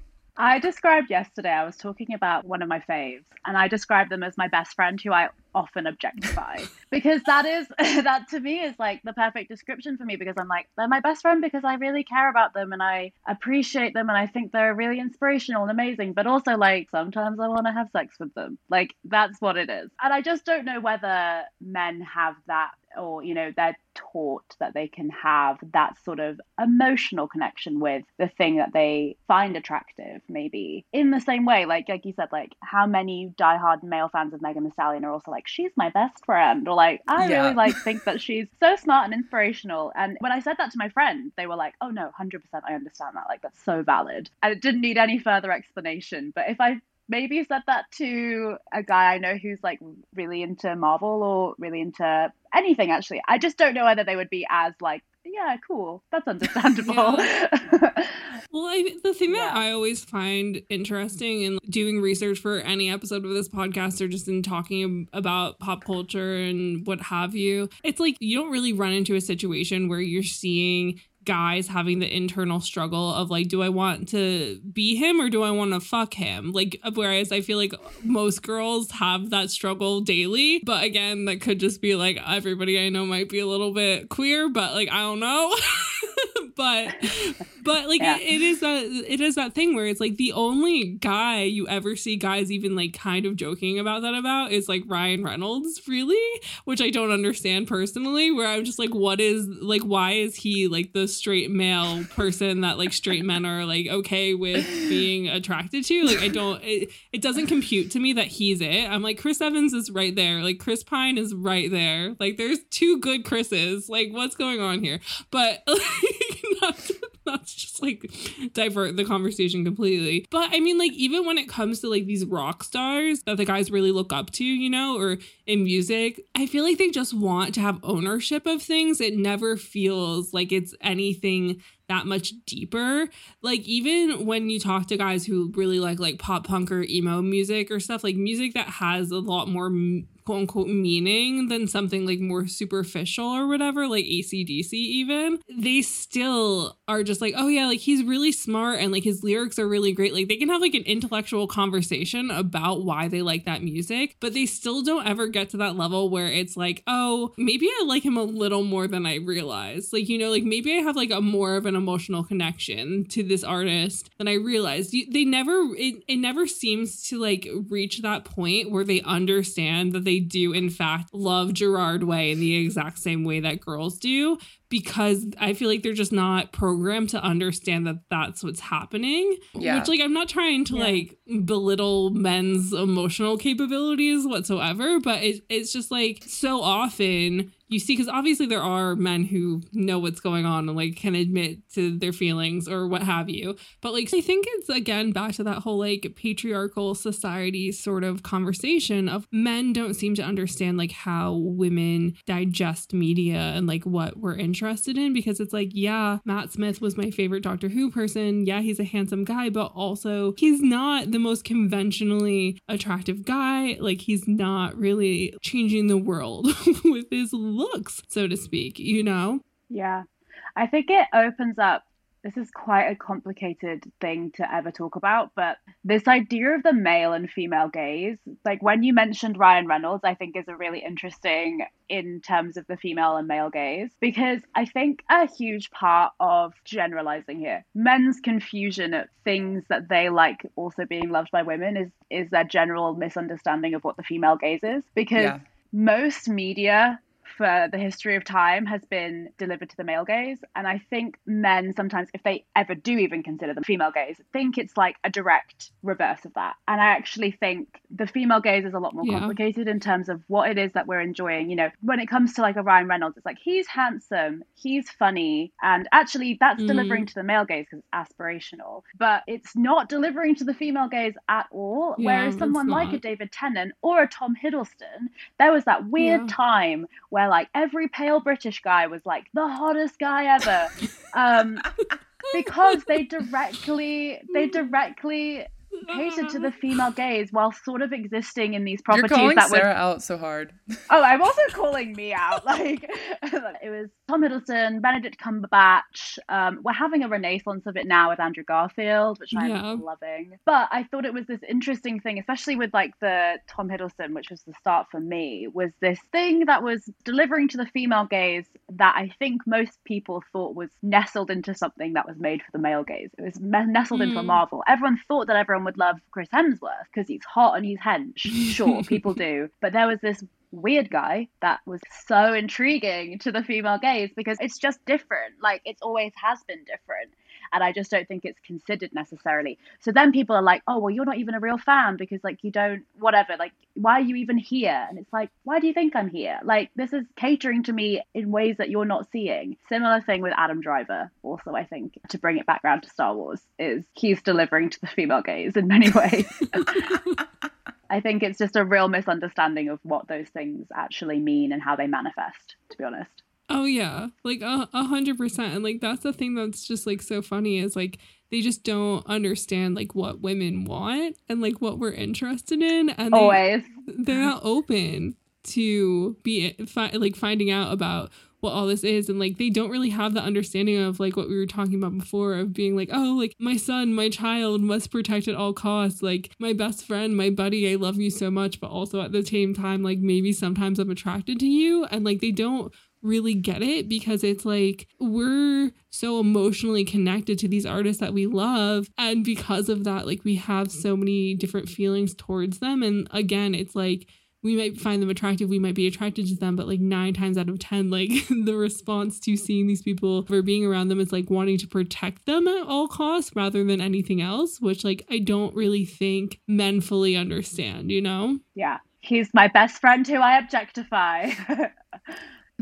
I described yesterday, I was talking about one of my faves, and I described them as my best friend who I often objectify because that is, that to me is like the perfect description for me because I'm like, they're my best friend because I really care about them and I appreciate them and I think they're really inspirational and amazing, but also like sometimes I want to have sex with them. Like that's what it is. And I just don't know whether men have that or you know they're taught that they can have that sort of emotional connection with the thing that they find attractive maybe. In the same way like like you said like how many diehard male fans of Megan Thee Stallion are also like she's my best friend. Or like I Yeah. really like think that she's so smart and inspirational. And when I said that to my friends they were like oh no 100% I understand that. Like that's so valid. And it didn't need any further explanation. But if I maybe said that to a guy I know who's like really into Marvel or really into anything actually. I just don't know whether they would be as like, yeah, cool. That's understandable. Well, I, the thing that I always find interesting in doing research for any episode of this podcast or just in talking about pop culture and what have you, it's like you don't really run into a situation where you're seeing guys having the internal struggle of like, do I want to be him or do I want to fuck him? Like, whereas I feel like most girls have that struggle daily. But again, that could just be like everybody I know might be a little bit queer, but like, I don't know. but but like Yeah. it, it is that it is that thing where it's like the only guy you ever see guys even like kind of joking about that about is like Ryan Reynolds really which I don't understand personally where I'm just like what is like why is he like the straight male person that like straight men are like okay with being attracted to like I don't it, it doesn't compute to me that he's it. I'm like Chris Evans is right there. Like Chris Pine is right there. Like there's two good Chris's. Like what's going on here? But like, not, to, to just like divert the conversation completely. But I mean, like, even when it comes to like these rock stars that the guys really look up to, you know, or in music, I feel like they just want to have ownership of things. It never feels like it's anything that much deeper. Like even when you talk to guys who really like like pop punk or emo music or stuff, like music that has a lot more quote unquote meaning than something like more superficial or whatever, like ACDC even, they still are just like, oh yeah, like he's really smart and like his lyrics are really great. Like they can have like an intellectual conversation about why they like that music, but they still don't ever get to that level where it's like, oh, maybe I like him a little more than I realized. Like, you know, like maybe I have like a more of an emotional connection to this artist than I realized. They never, it, it never seems to like reach that point where they understand that they do, in fact, love Gerard Way in the exact same way that girls do. Because I feel like they're just not programmed to understand that that's what's happening. Yeah. Which, like, I'm not trying to like belittle men's emotional capabilities whatsoever, but it, it's just like so often you see because obviously there are men who know what's going on and like can admit to their feelings or what have you but like i think it's again back to that whole like patriarchal society sort of conversation of men don't seem to understand like how women digest media and like what we're interested in because it's like yeah matt smith was my favorite doctor who person yeah he's a handsome guy but also he's not the most conventionally attractive guy like he's not really changing the world with his looks, so to speak, you know? Yeah. I think it opens up. This is quite a complicated thing to ever talk about, but this idea of the male and female gaze, like when you mentioned Ryan Reynolds, I think is a really interesting in terms of the female and male gaze, because I think a huge part of generalizing here, men's confusion at things that they like also being loved by women is is their general misunderstanding of what the female gaze is. Because Yeah. most media for the history of time has been delivered to the male gaze. And I think men sometimes, if they ever do even consider the female gaze, think it's like a direct reverse of that. And I actually think the female gaze is a lot more Yeah. complicated in terms of what it is that we're enjoying. You know, when it comes to like a Ryan Reynolds, it's like he's handsome, he's funny. And actually, that's Mhm. delivering to the male gaze because it's aspirational. But it's not delivering to the female gaze at all. Yeah, Whereas someone like a. David Tennant or a Tom Hiddleston, there was that weird Yeah. time where like every pale British guy was like the hottest guy ever. um, because they directly they directly catered to the female gaze while sort of existing in these properties You're calling that Sarah were out so hard. oh i'm also calling me out like it was tom hiddleston benedict cumberbatch um, we're having a renaissance of it now with andrew garfield which i'm Yeah. loving but i thought it was this interesting thing especially with like the tom hiddleston which was the start for me was this thing that was delivering to the female gaze that i think most people thought was nestled into something that was made for the male gaze it was nestled into a Mm. marvel everyone thought that everyone would love chris hemsworth because he's hot and he's hench sure people do but there was this weird guy that was so intriguing to the female gaze because it's just different. Like it's always has been different. And I just don't think it's considered necessarily. So then people are like, oh, well, you're not even a real fan because, like, you don't, whatever. Like, why are you even here? And it's like, why do you think I'm here? Like, this is catering to me in ways that you're not seeing. Similar thing with Adam Driver, also, I think, to bring it back round to Star Wars, is he's delivering to the female gaze in many ways. I think it's just a real misunderstanding of what those things actually mean and how they manifest, to be honest. Oh yeah, like a hundred percent, and like that's the thing that's just like so funny is like they just don't understand like what women want and like what we're interested in, and they, Always. they're not open to be fi- like finding out about what all this is. And like they don't really have the understanding of like what we were talking about before of being like oh like my son my child must protect at all costs. Like my best friend my buddy i love you so much but also at the same time like maybe sometimes i'm attracted to you. And like they don't really get it because it's like we're so emotionally connected to these artists that we love and because of that like we have so many different feelings towards them and again it's like we might find them attractive we might be attracted to them but like nine times out of ten like the response to seeing these people or being around them is like wanting to protect them at all costs rather than anything else which like i don't really think men fully understand you know Yeah. He's my best friend who I objectify.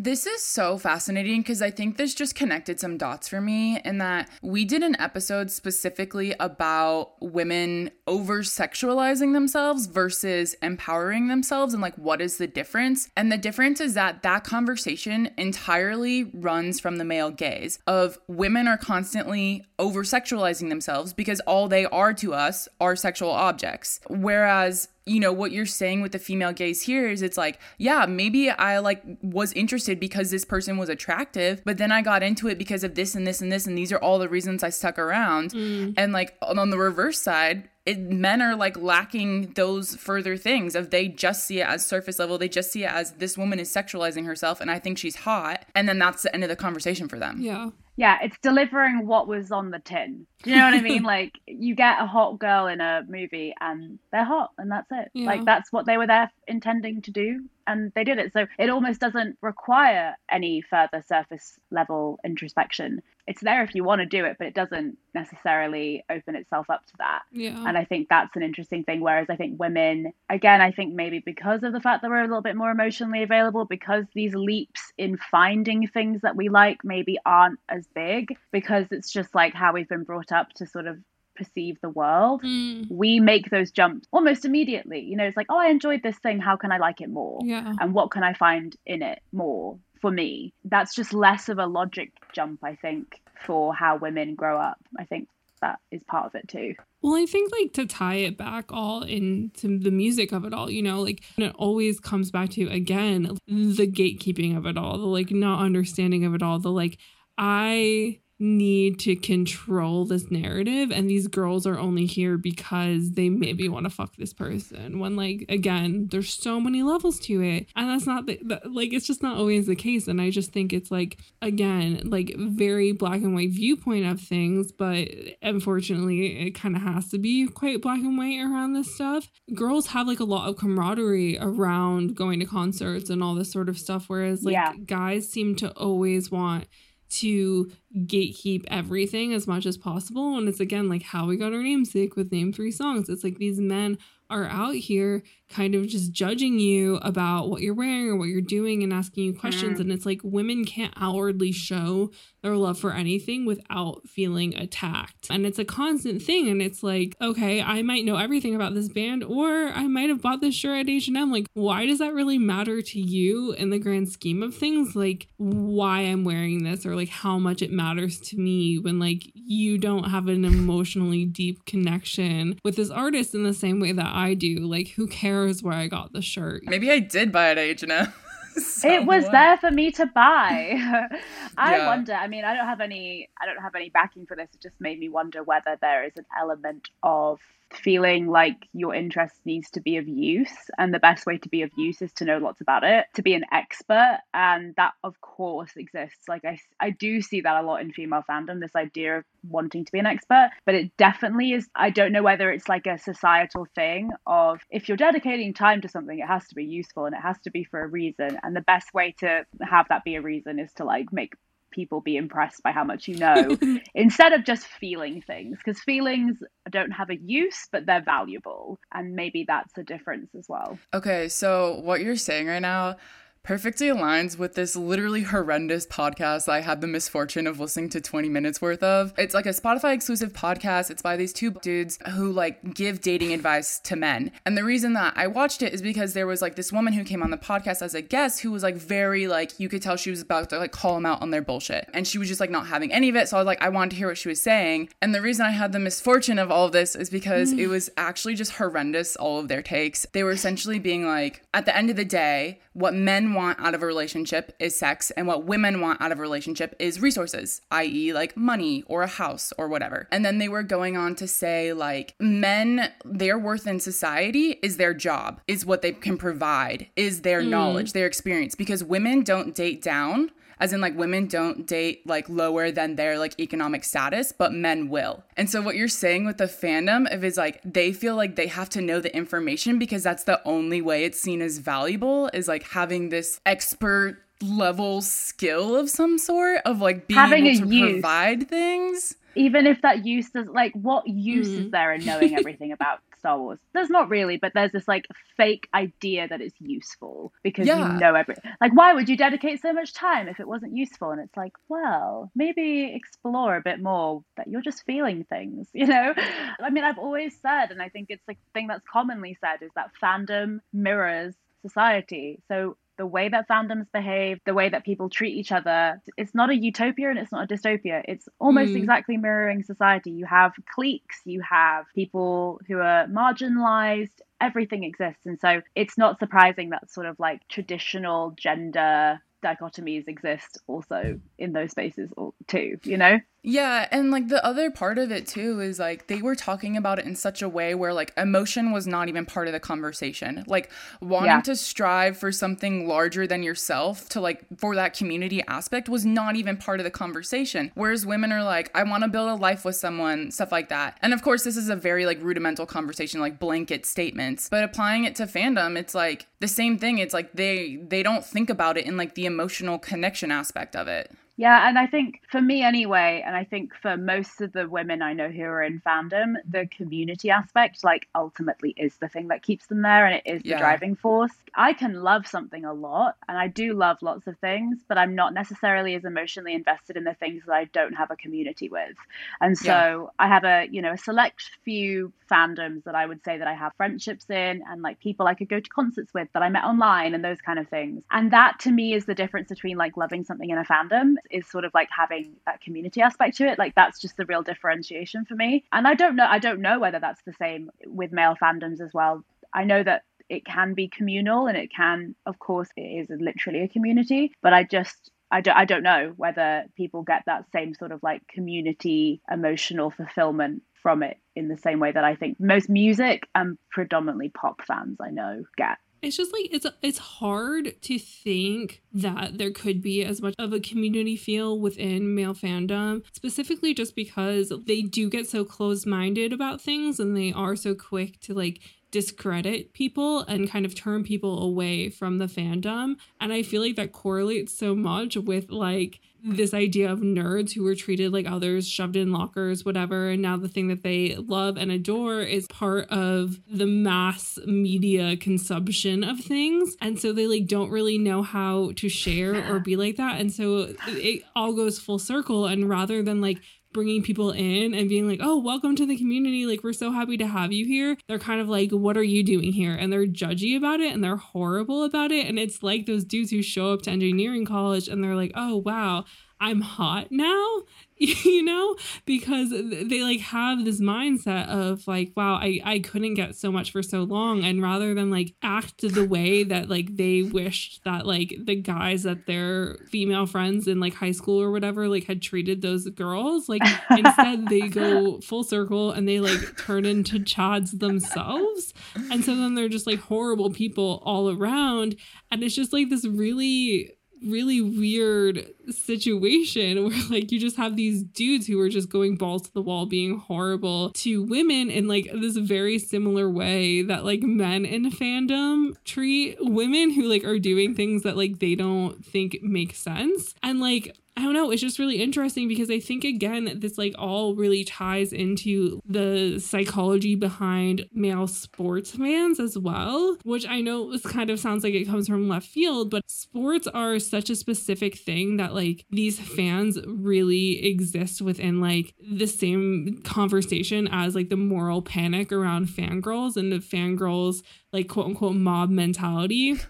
This is so fascinating because I think this just connected some dots for me in that we did an episode specifically about women over sexualizing themselves versus empowering themselves and like what is the difference. And the difference is that that conversation entirely runs from the male gaze of women are constantly over sexualizing themselves because all they are to us are sexual objects. Whereas you know what you're saying with the female gaze here is it's like yeah maybe i like was interested because this person was attractive but then i got into it because of this and this and this and these are all the reasons i stuck around. Mm. And like on on the reverse side it, men are like lacking those further things of they just see it as surface level they just see it as this woman is sexualizing herself and i think she's hot and then that's the end of the conversation for them. Yeah yeah, it's delivering what was on the tin. Do you know what I mean? like you get a hot girl in a movie and they're hot and that's it. Yeah. Like that's what they were there intending to do and they did it. So it almost doesn't require any further surface level introspection. It's there if you want to do it, but it doesn't necessarily open itself up to that. Yeah. And I think that's an interesting thing. Whereas I think women, again, I think maybe because of the fact that we're a little bit more emotionally available, because these leaps in finding things that we like maybe aren't as big, because it's just like how we've been brought up to sort of perceive the world, Mm. we make those jumps almost immediately. You know, it's like, oh, I enjoyed this thing. How can I like it more? Yeah. And what can I find in it more for me? That's just less of a logic jump, I think, for how women grow up. I think that is part of it too. Well, I think like to tie it back all into the music of it all, you know, like it always comes back to again the gatekeeping of it all, the like not understanding of it all, the like I need to control this narrative and these girls are only here because they maybe want to fuck this person when like again there's so many levels to it and that's not the, the, like it's just not always the case and i just think it's like again like very black and white viewpoint of things but unfortunately it kind of has to be quite black and white around this stuff girls have like a lot of camaraderie around going to concerts and all this sort of stuff whereas like Yeah. guys seem to always want to gatekeep everything as much as possible. And it's again like how we got our namesake with Name Three Songs. It's like these men are out here kind of just judging you about what you're wearing or what you're doing and asking you questions. Mm-hmm. And it's like women can't outwardly show their love for anything without feeling attacked. And it's a constant thing. And it's like, okay, I might know everything about this band, or I might have bought this shirt at H&M. Like, why does that really matter to you in the grand scheme of things? Like, why I'm wearing this or like how much it matters to me when like you don't have an emotionally deep connection with this artist in the same way that I do. Like, who cares where I got the shirt? Maybe I did buy it at H&M. So it was what? there for me to buy. I Yeah. wonder. I mean, I don't have any. I don't have any backing for this. It just made me wonder whether there is an element of feeling like your interest needs to be of use, and the best way to be of use is to know lots about it, to be an expert, and that of course exists. Like I, I do see that a lot in female fandom. This idea of wanting to be an expert, but it definitely is. I don't know whether it's like a societal thing of if you're dedicating time to something, it has to be useful and it has to be for a reason. And the best way to have that be a reason is to like make people be impressed by how much you know instead of just feeling things because feelings don't have a use but they're valuable and maybe that's a difference as well. Okay, so what you're saying right now perfectly aligns with this literally horrendous podcast I had the misfortune of listening to 20 minutes worth of. It's like a Spotify exclusive podcast. It's by these two dudes who like give dating advice to men. And the reason that I watched it is because there was like this woman who came on the podcast as a guest who was like very like you could tell she was about to like call them out on their bullshit. And she was just like not having any of it. So I was like I wanted to hear what she was saying. And the reason I had the misfortune of all of this is because it was actually just horrendous all of their takes. They were essentially being like at the end of the day, what men want out of a relationship is sex, and what women want out of a relationship is resources, i.e., like money or a house or whatever. And then they were going on to say, like, men, their worth in society is their job, is what they can provide, is their mm. knowledge, their experience, because women don't date down as in like women don't date like lower than their like economic status but men will and so what you're saying with the fandom of is like they feel like they have to know the information because that's the only way it's seen as valuable is like having this expert level skill of some sort of like being Having able a to use. provide things even if that use does like what use Mhm. is there in knowing everything about Star Wars? There's not really, but there's this like fake idea that it's useful because Yeah. you know everything. Like, why would you dedicate so much time if it wasn't useful? And it's like, well, maybe explore a bit more that you're just feeling things, you know? I mean, I've always said, and I think it's the thing that's commonly said, is that fandom mirrors society. So the way that fandoms behave, the way that people treat each other, it's not a utopia and it's not a dystopia. It's almost Mm. exactly mirroring society. You have cliques, you have people who are marginalized, everything exists. And so it's not surprising that sort of like traditional gender dichotomies exist also in those spaces too, you know? Yeah, and like the other part of it too is like they were talking about it in such a way where like emotion was not even part of the conversation. Like wanting Yeah. to strive for something larger than yourself to like for that community aspect was not even part of the conversation. Whereas women are like, I want to build a life with someone, stuff like that. And of course, this is a very like rudimental conversation, like blanket statements. But applying it to fandom, it's like the same thing. It's like they they don't think about it in like the emotional connection aspect of it. Yeah, and I think for me anyway, and I think for most of the women I know who are in fandom, the community aspect, like, ultimately is the thing that keeps them there and it is the driving force. I can love something a lot, and I do love lots of things, but I'm not necessarily as emotionally invested in the things that I don't have a community with. And so I have a, you know, a select few fandoms that I would say that I have friendships in and like people I could go to concerts with that I met online and those kind of things. And that to me is the difference between like loving something in a fandom is sort of like having that community aspect to it. Like that's just the real differentiation for me. And I don't know I don't know whether that's the same with male fandoms as well. I know that it can be communal and it can of course it is literally a community, but I just I don't, I don't know whether people get that same sort of like community emotional fulfillment from it in the same way that I think most music and predominantly pop fans I know get. It's just like it's it's hard to think that there could be as much of a community feel within male fandom, specifically just because they do get so closed-minded about things and they are so quick to like discredit people and kind of turn people away from the fandom. And I feel like that correlates so much with like this idea of nerds who were treated like others, shoved in lockers, whatever. And now the thing that they love and adore is part of the mass media consumption of things. And so they like don't really know how to share or be like that. And so it all goes full circle. And rather than like bringing people in and being like, oh, welcome to the community. Like, we're so happy to have you here. They're kind of like, what are you doing here? And they're judgy about it and they're horrible about it. And it's like those dudes who show up to engineering college and they're like, oh, wow, I'm hot now, you know, because they like have this mindset of like, wow, I, I couldn't get so much for so long. And rather than like act the way that like they wished that like the guys that their female friends in like high school or whatever like had treated those girls, like instead they go full circle and they like turn into chads themselves. And so then they're just like horrible people all around. And it's just like this really really weird situation where like you just have these dudes who are just going balls to the wall being horrible to women in like this very similar way that like men in fandom treat women who like are doing things that like they don't think make sense. And like I don't know. It's just really interesting because I think, again, this like all really ties into the psychology behind male sports fans as well, which I know this kind of sounds like it comes from left field, but sports are such a specific thing that like these fans really exist within like the same conversation as like the moral panic around fangirls and the fangirls like quote unquote mob mentality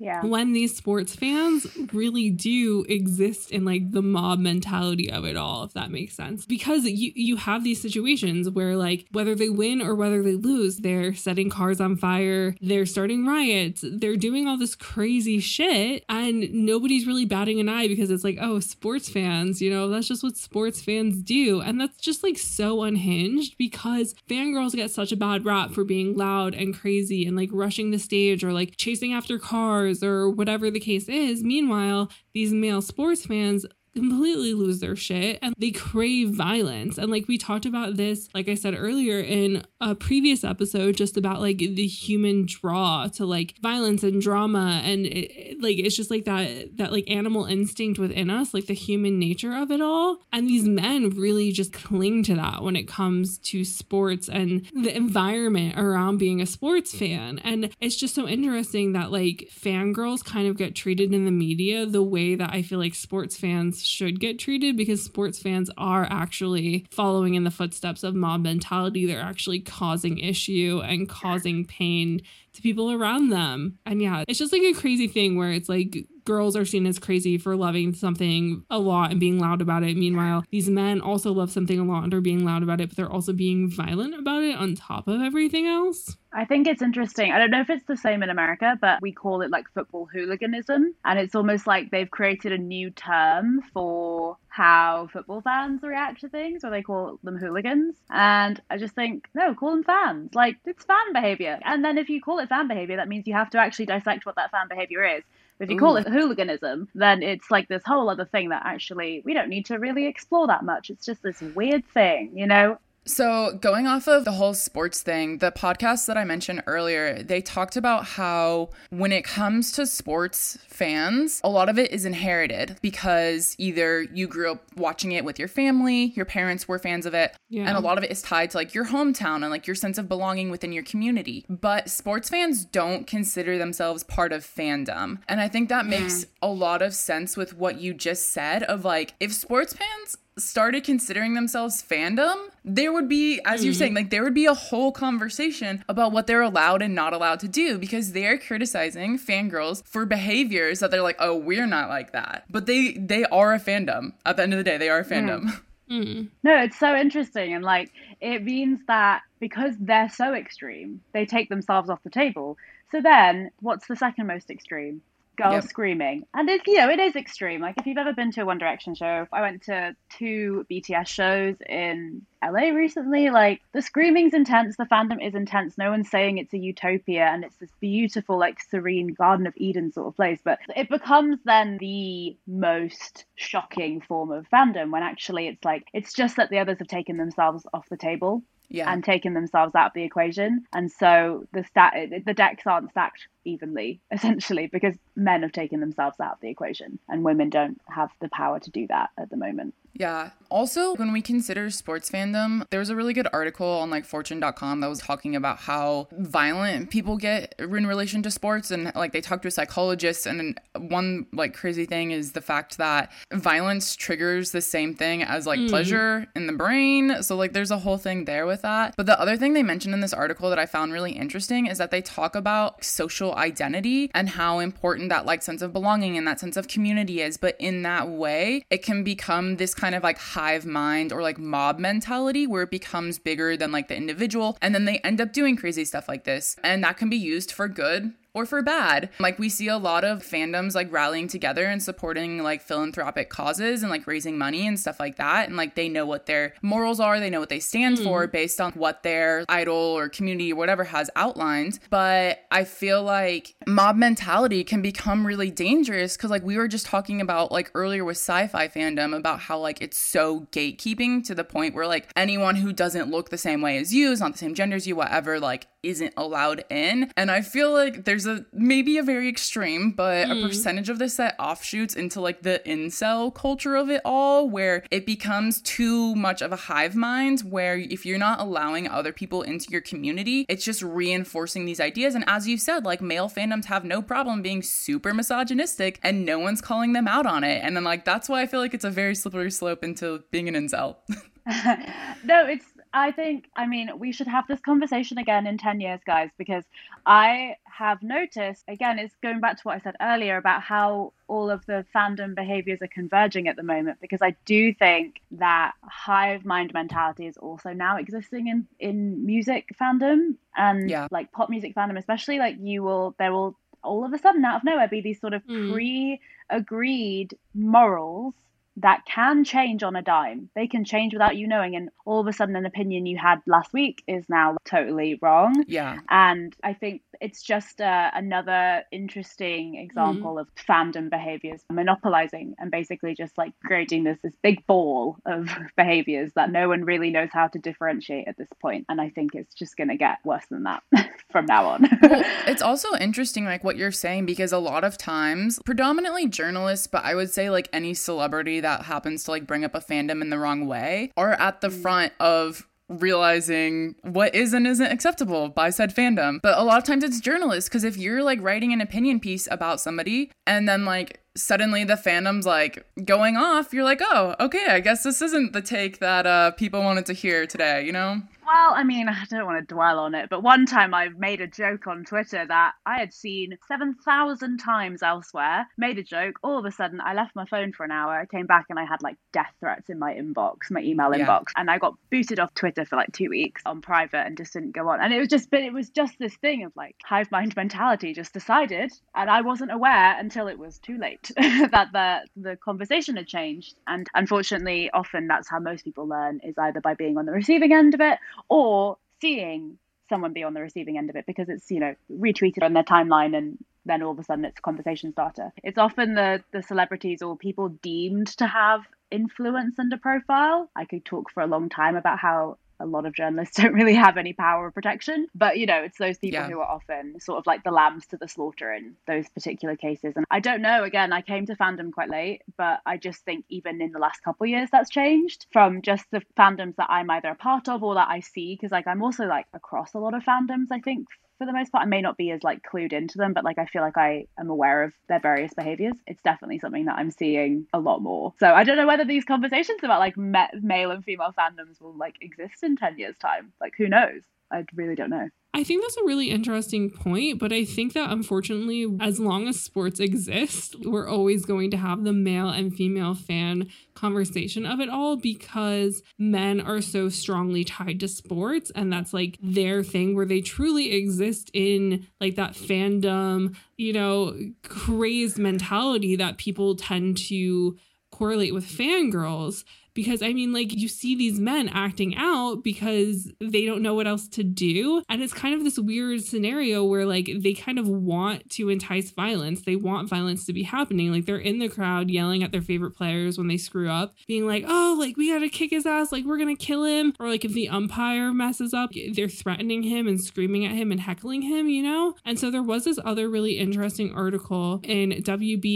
Yeah. when these sports fans really do exist in like the mob mentality of it all if that makes sense because you you have these situations where like whether they win or whether they lose they're setting cars on fire they're starting riots they're doing all this crazy shit and nobody's really batting an eye because it's like oh sports fans you know that's just what sports fans do and that's just like so unhinged because fangirls get such a bad rap for being loud and crazy and like rushing the stage or like chasing after cars or whatever the case is. Meanwhile, these male sports fans completely lose their shit and they crave violence. And like we talked about this, like I said earlier in a previous episode, just about like the human draw to like violence and drama. And it, like it's just like that, that like animal instinct within us, like the human nature of it all. And these men really just cling to that when it comes to sports and the environment around being a sports fan. And it's just so interesting that like fangirls kind of get treated in the media the way that I feel like sports fans should get treated because sports fans are actually following in the footsteps of mob mentality. They're actually causing issue and causing pain to people around them. And yeah, it's just like a crazy thing where it's like girls are seen as crazy for loving something a lot and being loud about it. Meanwhile, these men also love something a lot and are being loud about it, but they're also being violent about it on top of everything else. I think it's interesting. I don't know if it's the same in America, but we call it like football hooliganism. And it's almost like they've created a new term for how football fans react to things, or they call them hooligans. And I just think, no, call them fans. Like, it's fan behavior. And then if you call it fan behavior, that means you have to actually dissect what that fan behavior is. If you call it hooliganism, then it's like this whole other thing that actually we don't need to really explore that much. It's just this weird thing, you know? So, going off of the whole sports thing, the podcast that I mentioned earlier, they talked about how when it comes to sports fans, a lot of it is inherited because either you grew up watching it with your family, your parents were fans of it, Yeah. and a lot of it is tied to like your hometown and like your sense of belonging within your community. But sports fans don't consider themselves part of fandom. And I think that makes a lot of sense with what you just said of like if sports fans started considering themselves fandom, there would be, as you're mm-hmm. saying, like there would be a whole conversation about what they're allowed and not allowed to do because they're criticizing fangirls for behaviors that they're like, oh, we're not like that. But they they are a fandom. At the end of the day, they are a fandom. Mm. No, it's so interesting. And like, it means that because they're so extreme, they take themselves off the table. So then, what's the second most extreme? Girls Yep. screaming. And it's, you know, it is extreme. Like, if you've ever been to a One Direction show, I went to two BTS shows in LA recently. Like, the screaming's intense, the fandom is intense. No one's saying it's a utopia and it's this beautiful, like, serene Garden of Eden sort of place. But it becomes then the most shocking form of fandom when actually it's like, it's just that the others have taken themselves off the table Yeah. and taking themselves out of the equation. And so the stat the decks aren't stacked evenly, essentially, because men have taken themselves out of the equation and women don't have the power to do that at the moment. Yeah. Also, when we consider sports fandom, there was a really good article on like fortune.com that was talking about how violent people get in relation to sports and like they talked to a psychologist and one like crazy thing is the fact that violence triggers the same thing as like hmm. pleasure in the brain. So like there's a whole thing there with that. But the other thing they mentioned in this article that I found really interesting is that they talk about social identity and how important that like sense of belonging and that sense of community is. But in that way, it can become this kind of like hive mind or like mob mentality where it becomes bigger than like the individual. And then they end up doing crazy stuff like this. And that can be used for good or for bad. Like we see a lot of fandoms like rallying together and supporting like philanthropic causes and like raising money and stuff like that. And like they know what their morals are, they know what they stand hmm. for based on what their idol or community or whatever has outlined. But I feel like mob mentality can become really dangerous because like we were just talking about like earlier with sci-fi fandom about how like it's so gatekeeping to the point where like anyone who doesn't look the same way as you, is not the same gender as you, whatever, like isn't allowed in. And I feel like there's a maybe a very extreme, but a hmm. percentage of this that offshoots into like the incel culture of it all, where it becomes too much of a hive mind, where if you're not allowing other people into your community, it's just reinforcing these ideas. And as you said, like male fandoms have no problem being super misogynistic and no one's calling them out on it. And then like that's why I feel like it's a very slippery slope into being an incel. no, it's. I think. I mean, we should have this conversation again in ten years, guys, because I have noticed. Again, it's going back to what I said earlier about how all of the fandom behaviors are converging at the moment. Because I do think that hive mind mentality is also now existing in in music fandom and Yeah. like pop music fandom, especially. Like you will, there will all of a sudden out of nowhere be these sort of Mm. pre-agreed morals that can change on a dime. They can change without you knowing, and all of a sudden, an opinion you had last week is now totally wrong. yeah. And I think it's just uh, another interesting example of fandom behaviors monopolizing and basically just like creating this this big ball of behaviors that no one really knows how to differentiate at this point. And I think it's just going to get worse than that from now on. well, it's also interesting, like what you're saying, because a lot of times, predominantly journalists, but I would say like any celebrity that happens to like bring up a fandom in the wrong way, are at the mm. front of realizing what is and isn't acceptable by said fandom. But a lot of times it's journalists, because if you're like writing an opinion piece about somebody and then like suddenly the fandom's like going off, you're like, oh, okay, I guess this isn't the take that uh people wanted to hear today, you know? Well, I mean, I don't want to dwell on it, but one time I made a joke on Twitter that I had seen 7,000 times elsewhere, made a joke. All of a sudden, I left my phone for an hour, I came back, and I had like death threats in my inbox, my email Yeah. inbox. And I got booted off Twitter for like two weeks on private and just didn't go on. And it was just, but it was just this thing of like hive mind mentality just decided. And I wasn't aware until it was too late that the, the conversation had changed. And unfortunately, often that's how most people learn is either by being on the receiving end of it or seeing someone be on the receiving end of it because it's you know retweeted on their timeline and then all of a sudden it's a conversation starter it's often the the celebrities or people deemed to have influence and a profile i could talk for a long time about how a lot of journalists don't really have any power or protection. But you know it's those people Yeah. who are often sort of like the lambs to the slaughter in those particular cases. And i don't know again i came to fandom quite late but i just think even in the last couple of years that's changed from just the fandoms that i'm either a part of or that i see. Because like i'm also like across a lot of fandoms i think for the most part i may not be as like clued into them but like i feel like i am aware of their various behaviors. It's definitely something that i'm seeing a lot more. So i don't know whether these conversations about like ma- male and female fandoms will like exist in 10 years time. Like who knows i really don't know. I think that's a really interesting point, but I think that unfortunately, as long as sports exist, we're always going to have the male and female fan conversation of it all because men are so strongly tied to sports and that's like their thing where they truly exist in like that fandom, you know, crazed mentality that people tend to correlate with fangirls because I mean, like, you see these men acting out because they don't know what else to do. And it's kind of this weird scenario where, like, they kind of want to entice violence. They want violence to be happening. Like, they're in the crowd yelling at their favorite players when they screw up, being like, oh, like, we gotta kick his ass. Like, we're gonna kill him. Or, like, if the umpire messes up, they're threatening him and screaming at him and heckling him, you know? And so there was this other really interesting article in WBUR.org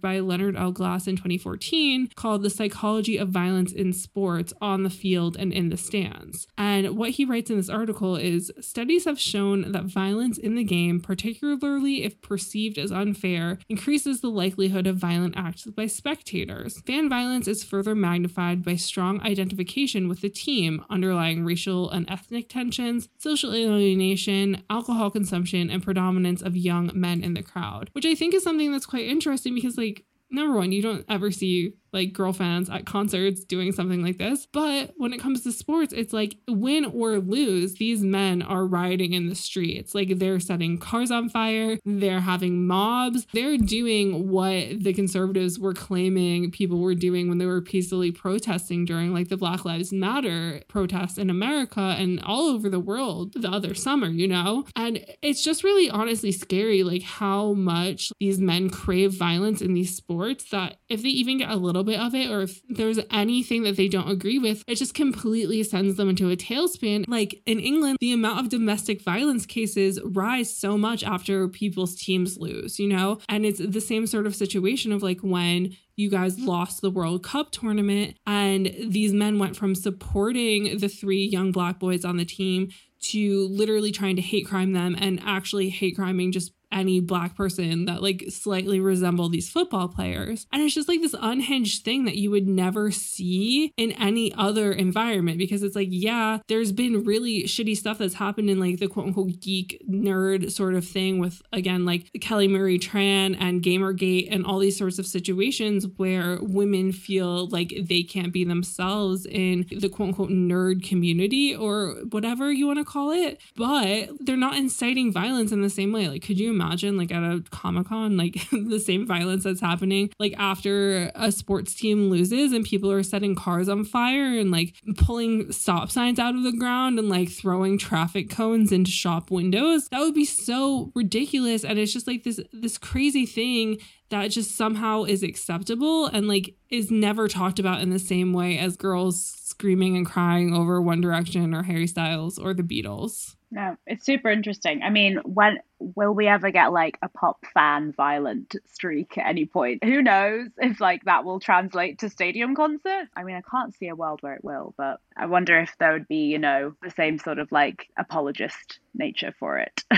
by Leonard L. Glass in 2014 called The Psychology of Violence in Sports on the Field and in the Stands. And what he writes in this article is studies have shown that violence in the game, particularly if perceived as unfair, increases the likelihood of violent acts by spectators. Fan violence is further magnified by strong identification with the team, underlying racial and ethnic tensions, social alienation, alcohol consumption, and predominance of young men in the crowd, which I think is something that's quite interesting because, like, number one, you don't ever see like girl fans at concerts doing something like this. But when it comes to sports, it's like win or lose, these men are rioting in the streets. Like they're setting cars on fire, they're having mobs, they're doing what the conservatives were claiming people were doing when they were peacefully protesting during like the Black Lives Matter protests in America and all over the world the other summer, you know? And it's just really honestly scary, like how much these men crave violence in these sports that if they even get a little bit of it or if there's anything that they don't agree with, it just completely sends them into a tailspin. Like in England, the amount of domestic violence cases rise so much after people's teams lose, you know? And it's the same sort of situation of like when you guys lost the World Cup tournament and these men went from supporting the three young black boys on the team to literally trying to hate crime them and actually hate criming just any black person that like slightly resemble these football players. And it's just like this unhinged thing that you would never see in any other environment because it's like, yeah, there's been really shitty stuff that's happened in like the quote unquote geek nerd sort of thing with again like Kelly Marie Tran and Gamergate and all these sorts of situations where women feel like they can't be themselves in the quote unquote nerd community or whatever you want to call it. But they're not inciting violence in the same way. Like, could you imagine like at a Comic Con, like the same violence that's happening like after a sports team loses and people are setting cars on fire and like pulling stop signs out of the ground and like throwing traffic cones into shop windows? That would be so ridiculous. And it's just like this this crazy thing that just somehow is acceptable and like is never talked about in the same way as girls screaming and crying over One Direction or Harry Styles or the Beatles. No, it's super interesting. I mean, when will we ever get like a pop fan violent streak at any point? Who knows if like that will translate to stadium concerts? I mean, I can't see a world where it will, but I wonder if there would be, you know, the same sort of like apologist nature for it.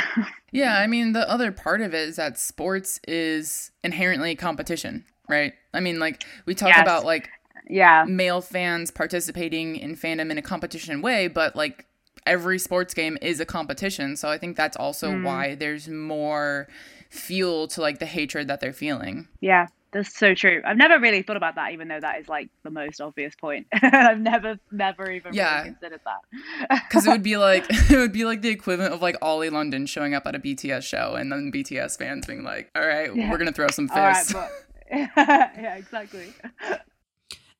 Yeah, I mean, the other part of it is that sports is inherently competition, right? I mean, like, we talk Yes. about like Yeah. male fans participating in fandom in a competition way, but like every sports game is a competition. So I think that's also Mm. why there's more fuel to like the hatred that they're feeling. Yeah, that's so true. I've never really thought about that, even though that is like the most obvious point. I've never, never even Yeah. really considered that. Because it would be like it would be like the equivalent of like Ollie London showing up at a BTS show and then BTS fans being like, "All right, Yeah. we're gonna throw some All right, fists." but yeah, exactly.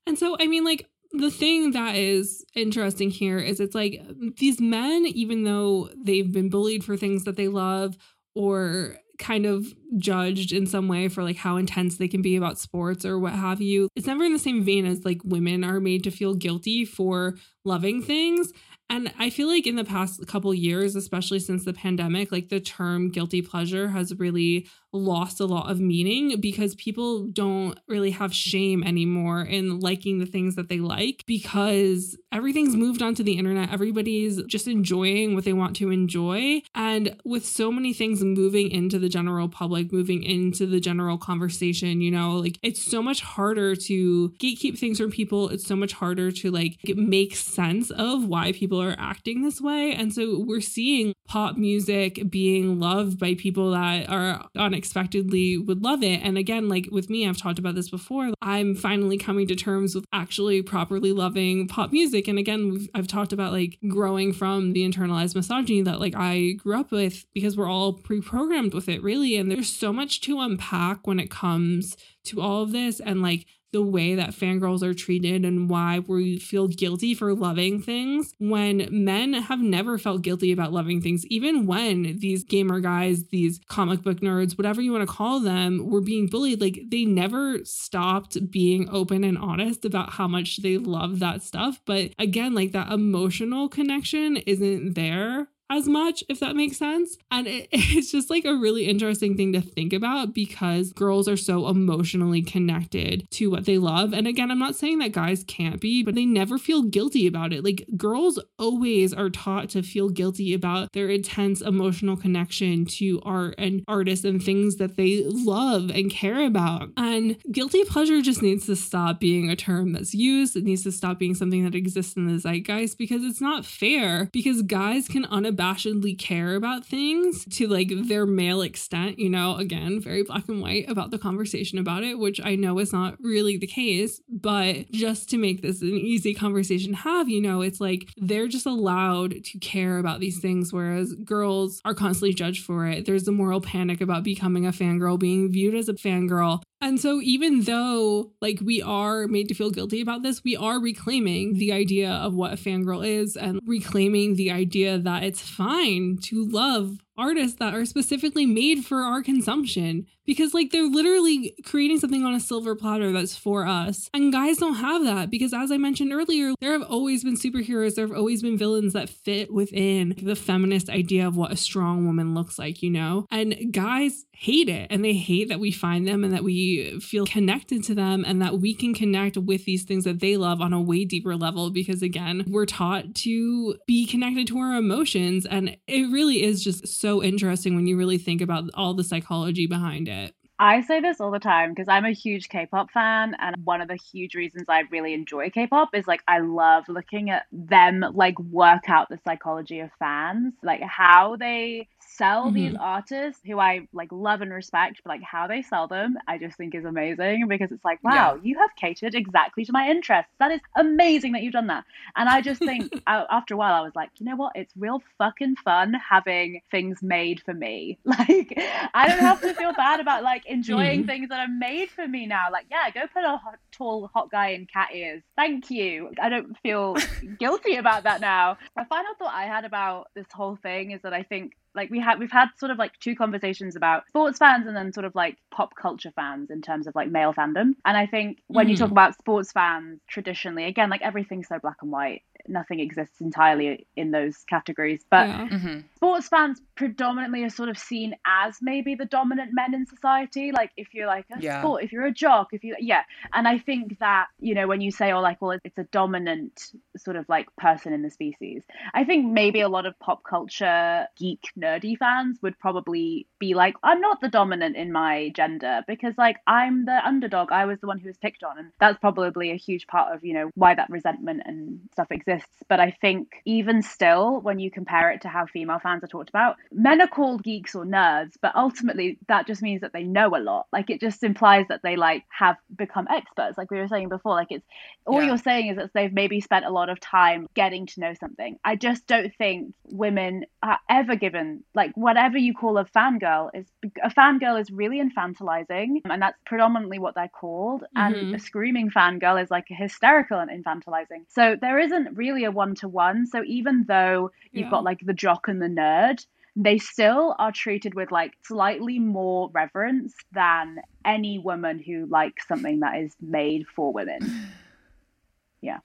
And so, I mean, like, the thing that is interesting here is it's like these men, even though they've been bullied for things that they love or kind of judged in some way for like how intense they can be about sports or what have you, it's never in the same vein as like women are made to feel guilty for loving things. And I feel like in the past couple years, especially since the pandemic, like the term guilty pleasure has really lost a lot of meaning because people don't really have shame anymore in liking the things that they like because everything's moved onto the internet. Everybody's just enjoying what they want to enjoy. And with so many things moving into the general public, moving into the general conversation, you know, like it's so much harder to gatekeep things from people. It's so much harder to like make sense of why people are acting this way. And so we're seeing pop music being loved by people that are unexpectedly would love it. And again, like with me, I've talked about this before. I'm finally coming to terms with actually properly loving pop music. And again, I've talked about like growing from the internalized misogyny that like I grew up with because we're all pre-programmed with it really. And there's so much to unpack when it comes to all of this and like the way that fangirls are treated and why we feel guilty for loving things when men have never felt guilty about loving things, even when these gamer guys, these comic book nerds, whatever you want to call them, were being bullied. Like they never stopped being open and honest about how much they love that stuff. But again, like that emotional connection isn't there as much, if that makes sense. And it, it's just like a really interesting thing to think about because girls are so emotionally connected to what they love. And again, I'm not saying that guys can't be, but they never feel guilty about it. Like girls always are taught to feel guilty about their intense emotional connection to art and artists and things that they love and care about. And guilty pleasure just needs to stop being a term that's used. It needs to stop being something that exists in the zeitgeist because it's not fair because guys can unabashedly care about things to like their male extent, you know, again, very black and white about the conversation about it, which I know is not really the case, but just to make this an easy conversation to have, you know, it's like they're just allowed to care about these things, whereas girls are constantly judged for it. There's a moral panic about becoming a fangirl, being viewed as a fangirl. And so, even though like we are made to feel guilty about this, we are reclaiming the idea of what a fangirl is and reclaiming the idea that it's fine to love artists that are specifically made for our consumption because like they're literally creating something on a silver platter that's for us. And guys don't have that because as i mentioned earlier there have always been superheroes there have always been villains that fit within the feminist idea of what a strong woman looks like you know? And guys hate it and they hate that we find them and that we feel connected to them and that we can connect with these things that they love on a way deeper level because again we're taught to be connected to our emotions. And it really is just so interesting when you really think about all the psychology behind it. I say this all the time because I'm a huge K-pop fan and one of the huge reasons I really enjoy K-pop is like I love looking at them like work out the psychology of fans, like how they sell these mm-hmm. artists who I like love and respect, but like how they sell them, I just think is amazing because it's like, wow, you have catered exactly to my interests. That is amazing that you've done that. And I just think a- after a while, I was like, you know what? It's real fucking fun having things made for me. Like, I don't have to feel bad about like enjoying mm. things that are made for me now. Like, yeah, go put a hot, tall, hot guy in cat ears. Thank you. I don't feel guilty about that now. A final thought I had about this whole thing is that I think like we had we've had sort of like two conversations about sports fans and then sort of like pop culture fans in terms of like male fandom. And i think when you talk hmm. about sports fans traditionally again like everything's so black and white. Nothing exists entirely in those categories. But Yeah. Mm-hmm. Sports fans predominantly are sort of seen as maybe the dominant men in society. Like if you're like a Yeah. sport, if you're a jock, if you yeah. And I think that, you know, when you say oh like, well, it's a dominant sort of like person in the species, I think maybe a lot of pop culture geek nerdy fans would probably be like, I'm not the dominant in my gender because like I'm the underdog. I was the one who was picked on. And that's probably a huge part of, you know, why that resentment and stuff exists. But I think even still, when you compare it to how female fans are talked about, men are called geeks or nerds, but ultimately that just means that they know a lot. Like it just implies that they like have become experts, like we were saying before. Like it's all Yeah. you're saying is that they've maybe spent a lot of time getting to know something. I just don't think women are ever given like whatever you call a fangirl is a fangirl is really infantilizing, and that's predominantly what they're called. And Mhm. a screaming fangirl is like a hysterical and infantilizing. So there isn't really a one to one. So even though you've Yeah. got like the jock and the nerd, they still are treated with like slightly more reverence than any woman who likes something that is made for women. Yeah.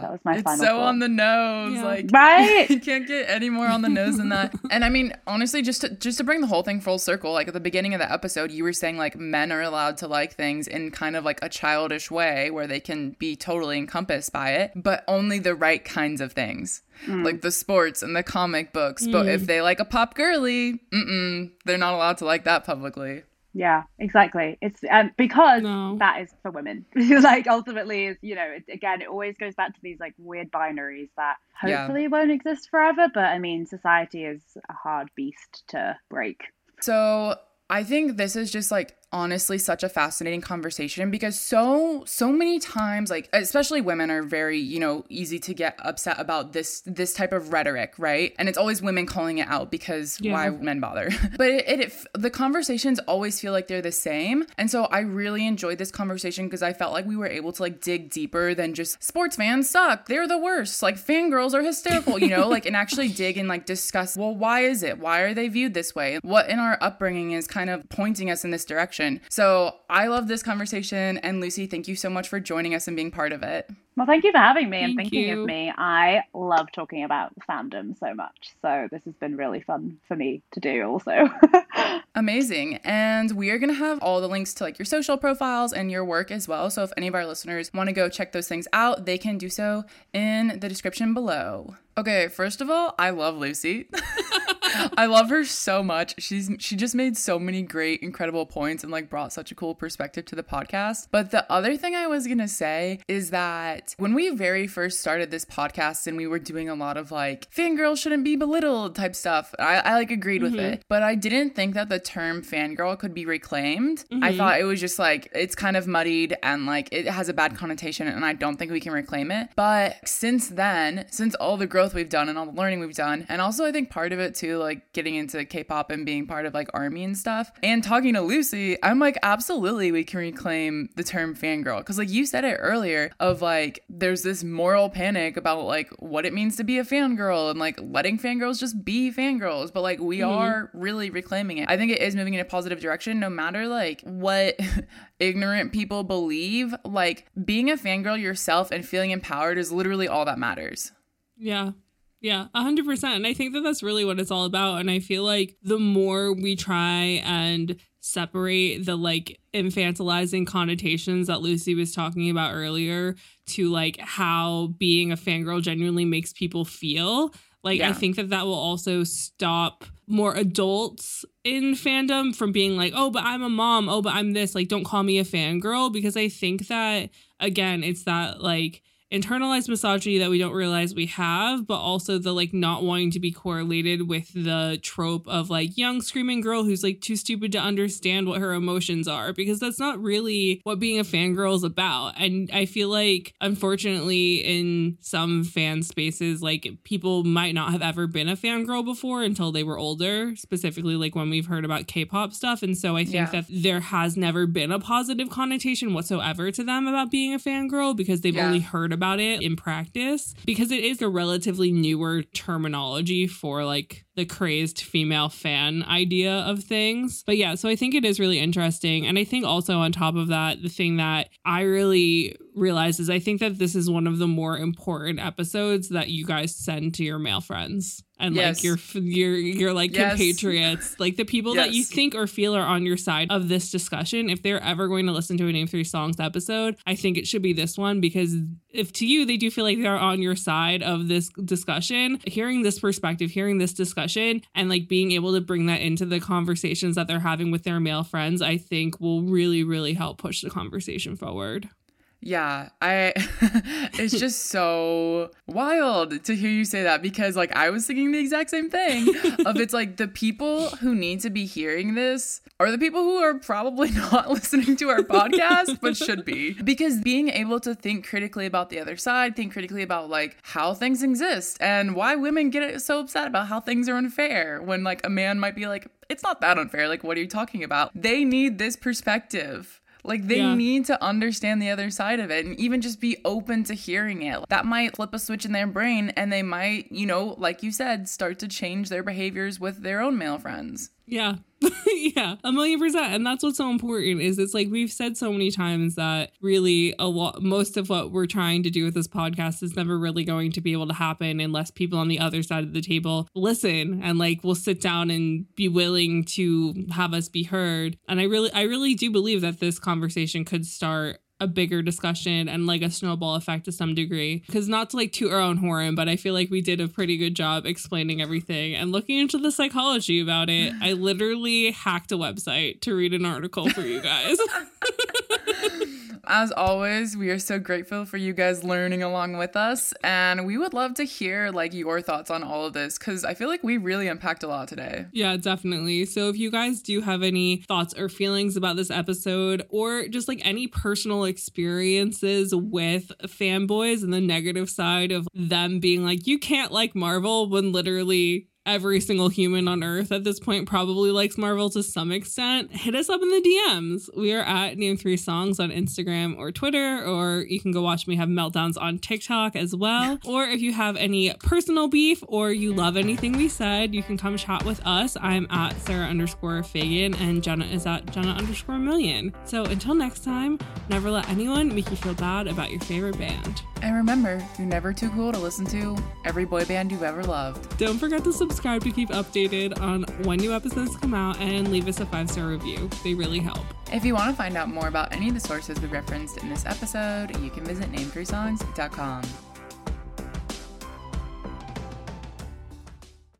That was my it's final so thought. on the nose. Yeah. Like Right? you can't get any more on the nose than that. And I mean, honestly, just to just to bring the whole thing full circle, like at the beginning of the episode, you were saying like men are allowed to like things in kind of like a childish way where they can be totally encompassed by it, but only the right kinds of things. Mm. Like the sports and the comic books. But if mm. they like a pop girly, mm-mm, they're not allowed to like that publicly. Yeah, exactly. It's um, because No. that is for women. like ultimately, is you know, it, again, it always goes back to these like weird binaries that Yeah. hopefully won't exist forever. But I mean, society is a hard beast to break. So I think this is just like honestly such a fascinating conversation because so so many times like especially women are very you know easy to get upset about this this type of rhetoric right? And it's always women calling it out because Yeah. why men bother? But it, it, it the conversations always feel like they're the same. And so i really enjoyed this conversation because i felt like we were able to like dig deeper than just sports fans suck. They're the worst. Like fangirls are hysterical you know? Like and actually dig and like discuss well why is it? Why are they viewed this way? What in our upbringing is kind of pointing us in this direction so i love this conversation and lucy thank you so much for joining us and being part of it Well, thank you for having me and Thank thinking you. of me. I love talking about fandom so much. So this has been really fun for me to do also. Amazing. And we are going to have all the links to like your social profiles and your work as well. So if any of our listeners want to go check those things out, they can do so in the description below. Okay, first of all, I love Lucy. I love her so much. She's she just made so many great incredible points and like brought such a cool perspective to the podcast. But the other thing I was going to say is that when we very first started this podcast and we were doing a lot of like fangirl shouldn't be belittled type stuff, I, I like agreed with mm-hmm. it. But I didn't think that the term fangirl could be reclaimed. I mm-hmm. thought it was just like it's kind of muddied and like it has a bad connotation and I don't think we can reclaim it. But since then, since all the growth we've done and all the learning we've done, and also I think part of it too, like getting into K-pop and being part of like army and stuff, and talking to Lucy, I'm like, absolutely we can reclaim the term fangirl. Cause like you said it earlier of like there's this moral panic about like what it means to be a fangirl and like letting fangirls just be fangirls. But like we mm-hmm. are really reclaiming it. I think it is moving in a positive direction, no matter like what ignorant people believe. Like being a fangirl yourself and feeling empowered is literally all that matters. Yeah. Yeah, a hundred percent. And I think that that's really what it's all about. And I feel like the more we try and separate the like infantilizing connotations that Lucy was talking about earlier to like how being a fangirl genuinely makes people feel, like I think that that will also stop more adults in fandom from being like, oh, but I'm a mom. Oh, but I'm this. Like, don't call me a fangirl. Because I think that, again, it's that like internalized misogyny that we don't realize we have, but also the like not wanting to be correlated with the trope of like young screaming girl who's like too stupid to understand what her emotions are, because that's not really what being a fangirl is about. And I feel like, unfortunately, in some fan spaces, like people might not have ever been a fangirl before until they were older, specifically like when we've heard about K pop stuff. And so I think Yeah. that there has never been a positive connotation whatsoever to them about being a fangirl because they've Yeah. only heard about it in practice because it is a relatively newer terminology for like the crazed female fan idea of things. But yeah, so I think it is really interesting. And I think also on top of that, the thing that I really realize is I think that this is one of the more important episodes that you guys send to your male friends and Yes. like your your your like Yes. compatriots, like the people that you think or feel are on your side of this discussion. If they're ever going to listen to a Name Three Songs episode, I think it should be this one because if to you they do feel like they're on your side of this discussion, hearing this perspective, hearing this discussion, and like being able to bring that into the conversations that they're having with their male friends, I think will really really help push the conversation forward. Yeah, I it's just so wild to hear you say that because like I was thinking the exact same thing of it's like the people who need to be hearing this are the people who are probably not listening to our podcast but should be because being able to think critically about the other side, think critically about like how things exist and why women get so upset about how things are unfair when like a man might be like it's not that unfair like what are you talking about? They need this perspective. Like they Yeah. need to understand the other side of it and even just be open to hearing it. That might flip a switch in their brain and they might, you know, like you said, start to change their behaviors with their own male friends. Yeah. yeah. A million percent. And that's what's so important is it's like we've said so many times that really a lot most of what we're trying to do with this podcast is never really going to be able to happen unless people on the other side of the table listen and like will sit down and be willing to have us be heard. And I really I really do believe that this conversation could start a bigger discussion and like a snowball effect to some degree. Because not to like toot our own horn, but I feel like we did a pretty good job explaining everything and looking into the psychology about it. I literally hacked a website to read an article for you guys. As always, we are so grateful for you guys learning along with us and we would love to hear like your thoughts on all of this cuz I feel like we really unpacked a lot today. Yeah, definitely. So if you guys do have any thoughts or feelings about this episode or just like any personal experiences with fanboys and the negative side of them being like, you can't like Marvel when literally every single human on earth at this point probably likes Marvel to some extent, hit us up in the DMs. We are at Name Three Songs on Instagram or Twitter, or you can go watch me have meltdowns on TikTok as well. Or if you have any personal beef or you love anything we said, you can come chat with us. I'm at Sarah underscore Fagan and Jenna is at Jenna underscore million. So until next time, never let anyone make you feel bad about your favorite band. And remember, you're never too cool to listen to every boy band you've ever loved. Don't forget to subscribe to keep updated on when new episodes come out and leave us a five star review. They really help. If you want to find out more about any of the sources we referenced in this episode, you can visit name3songs.com.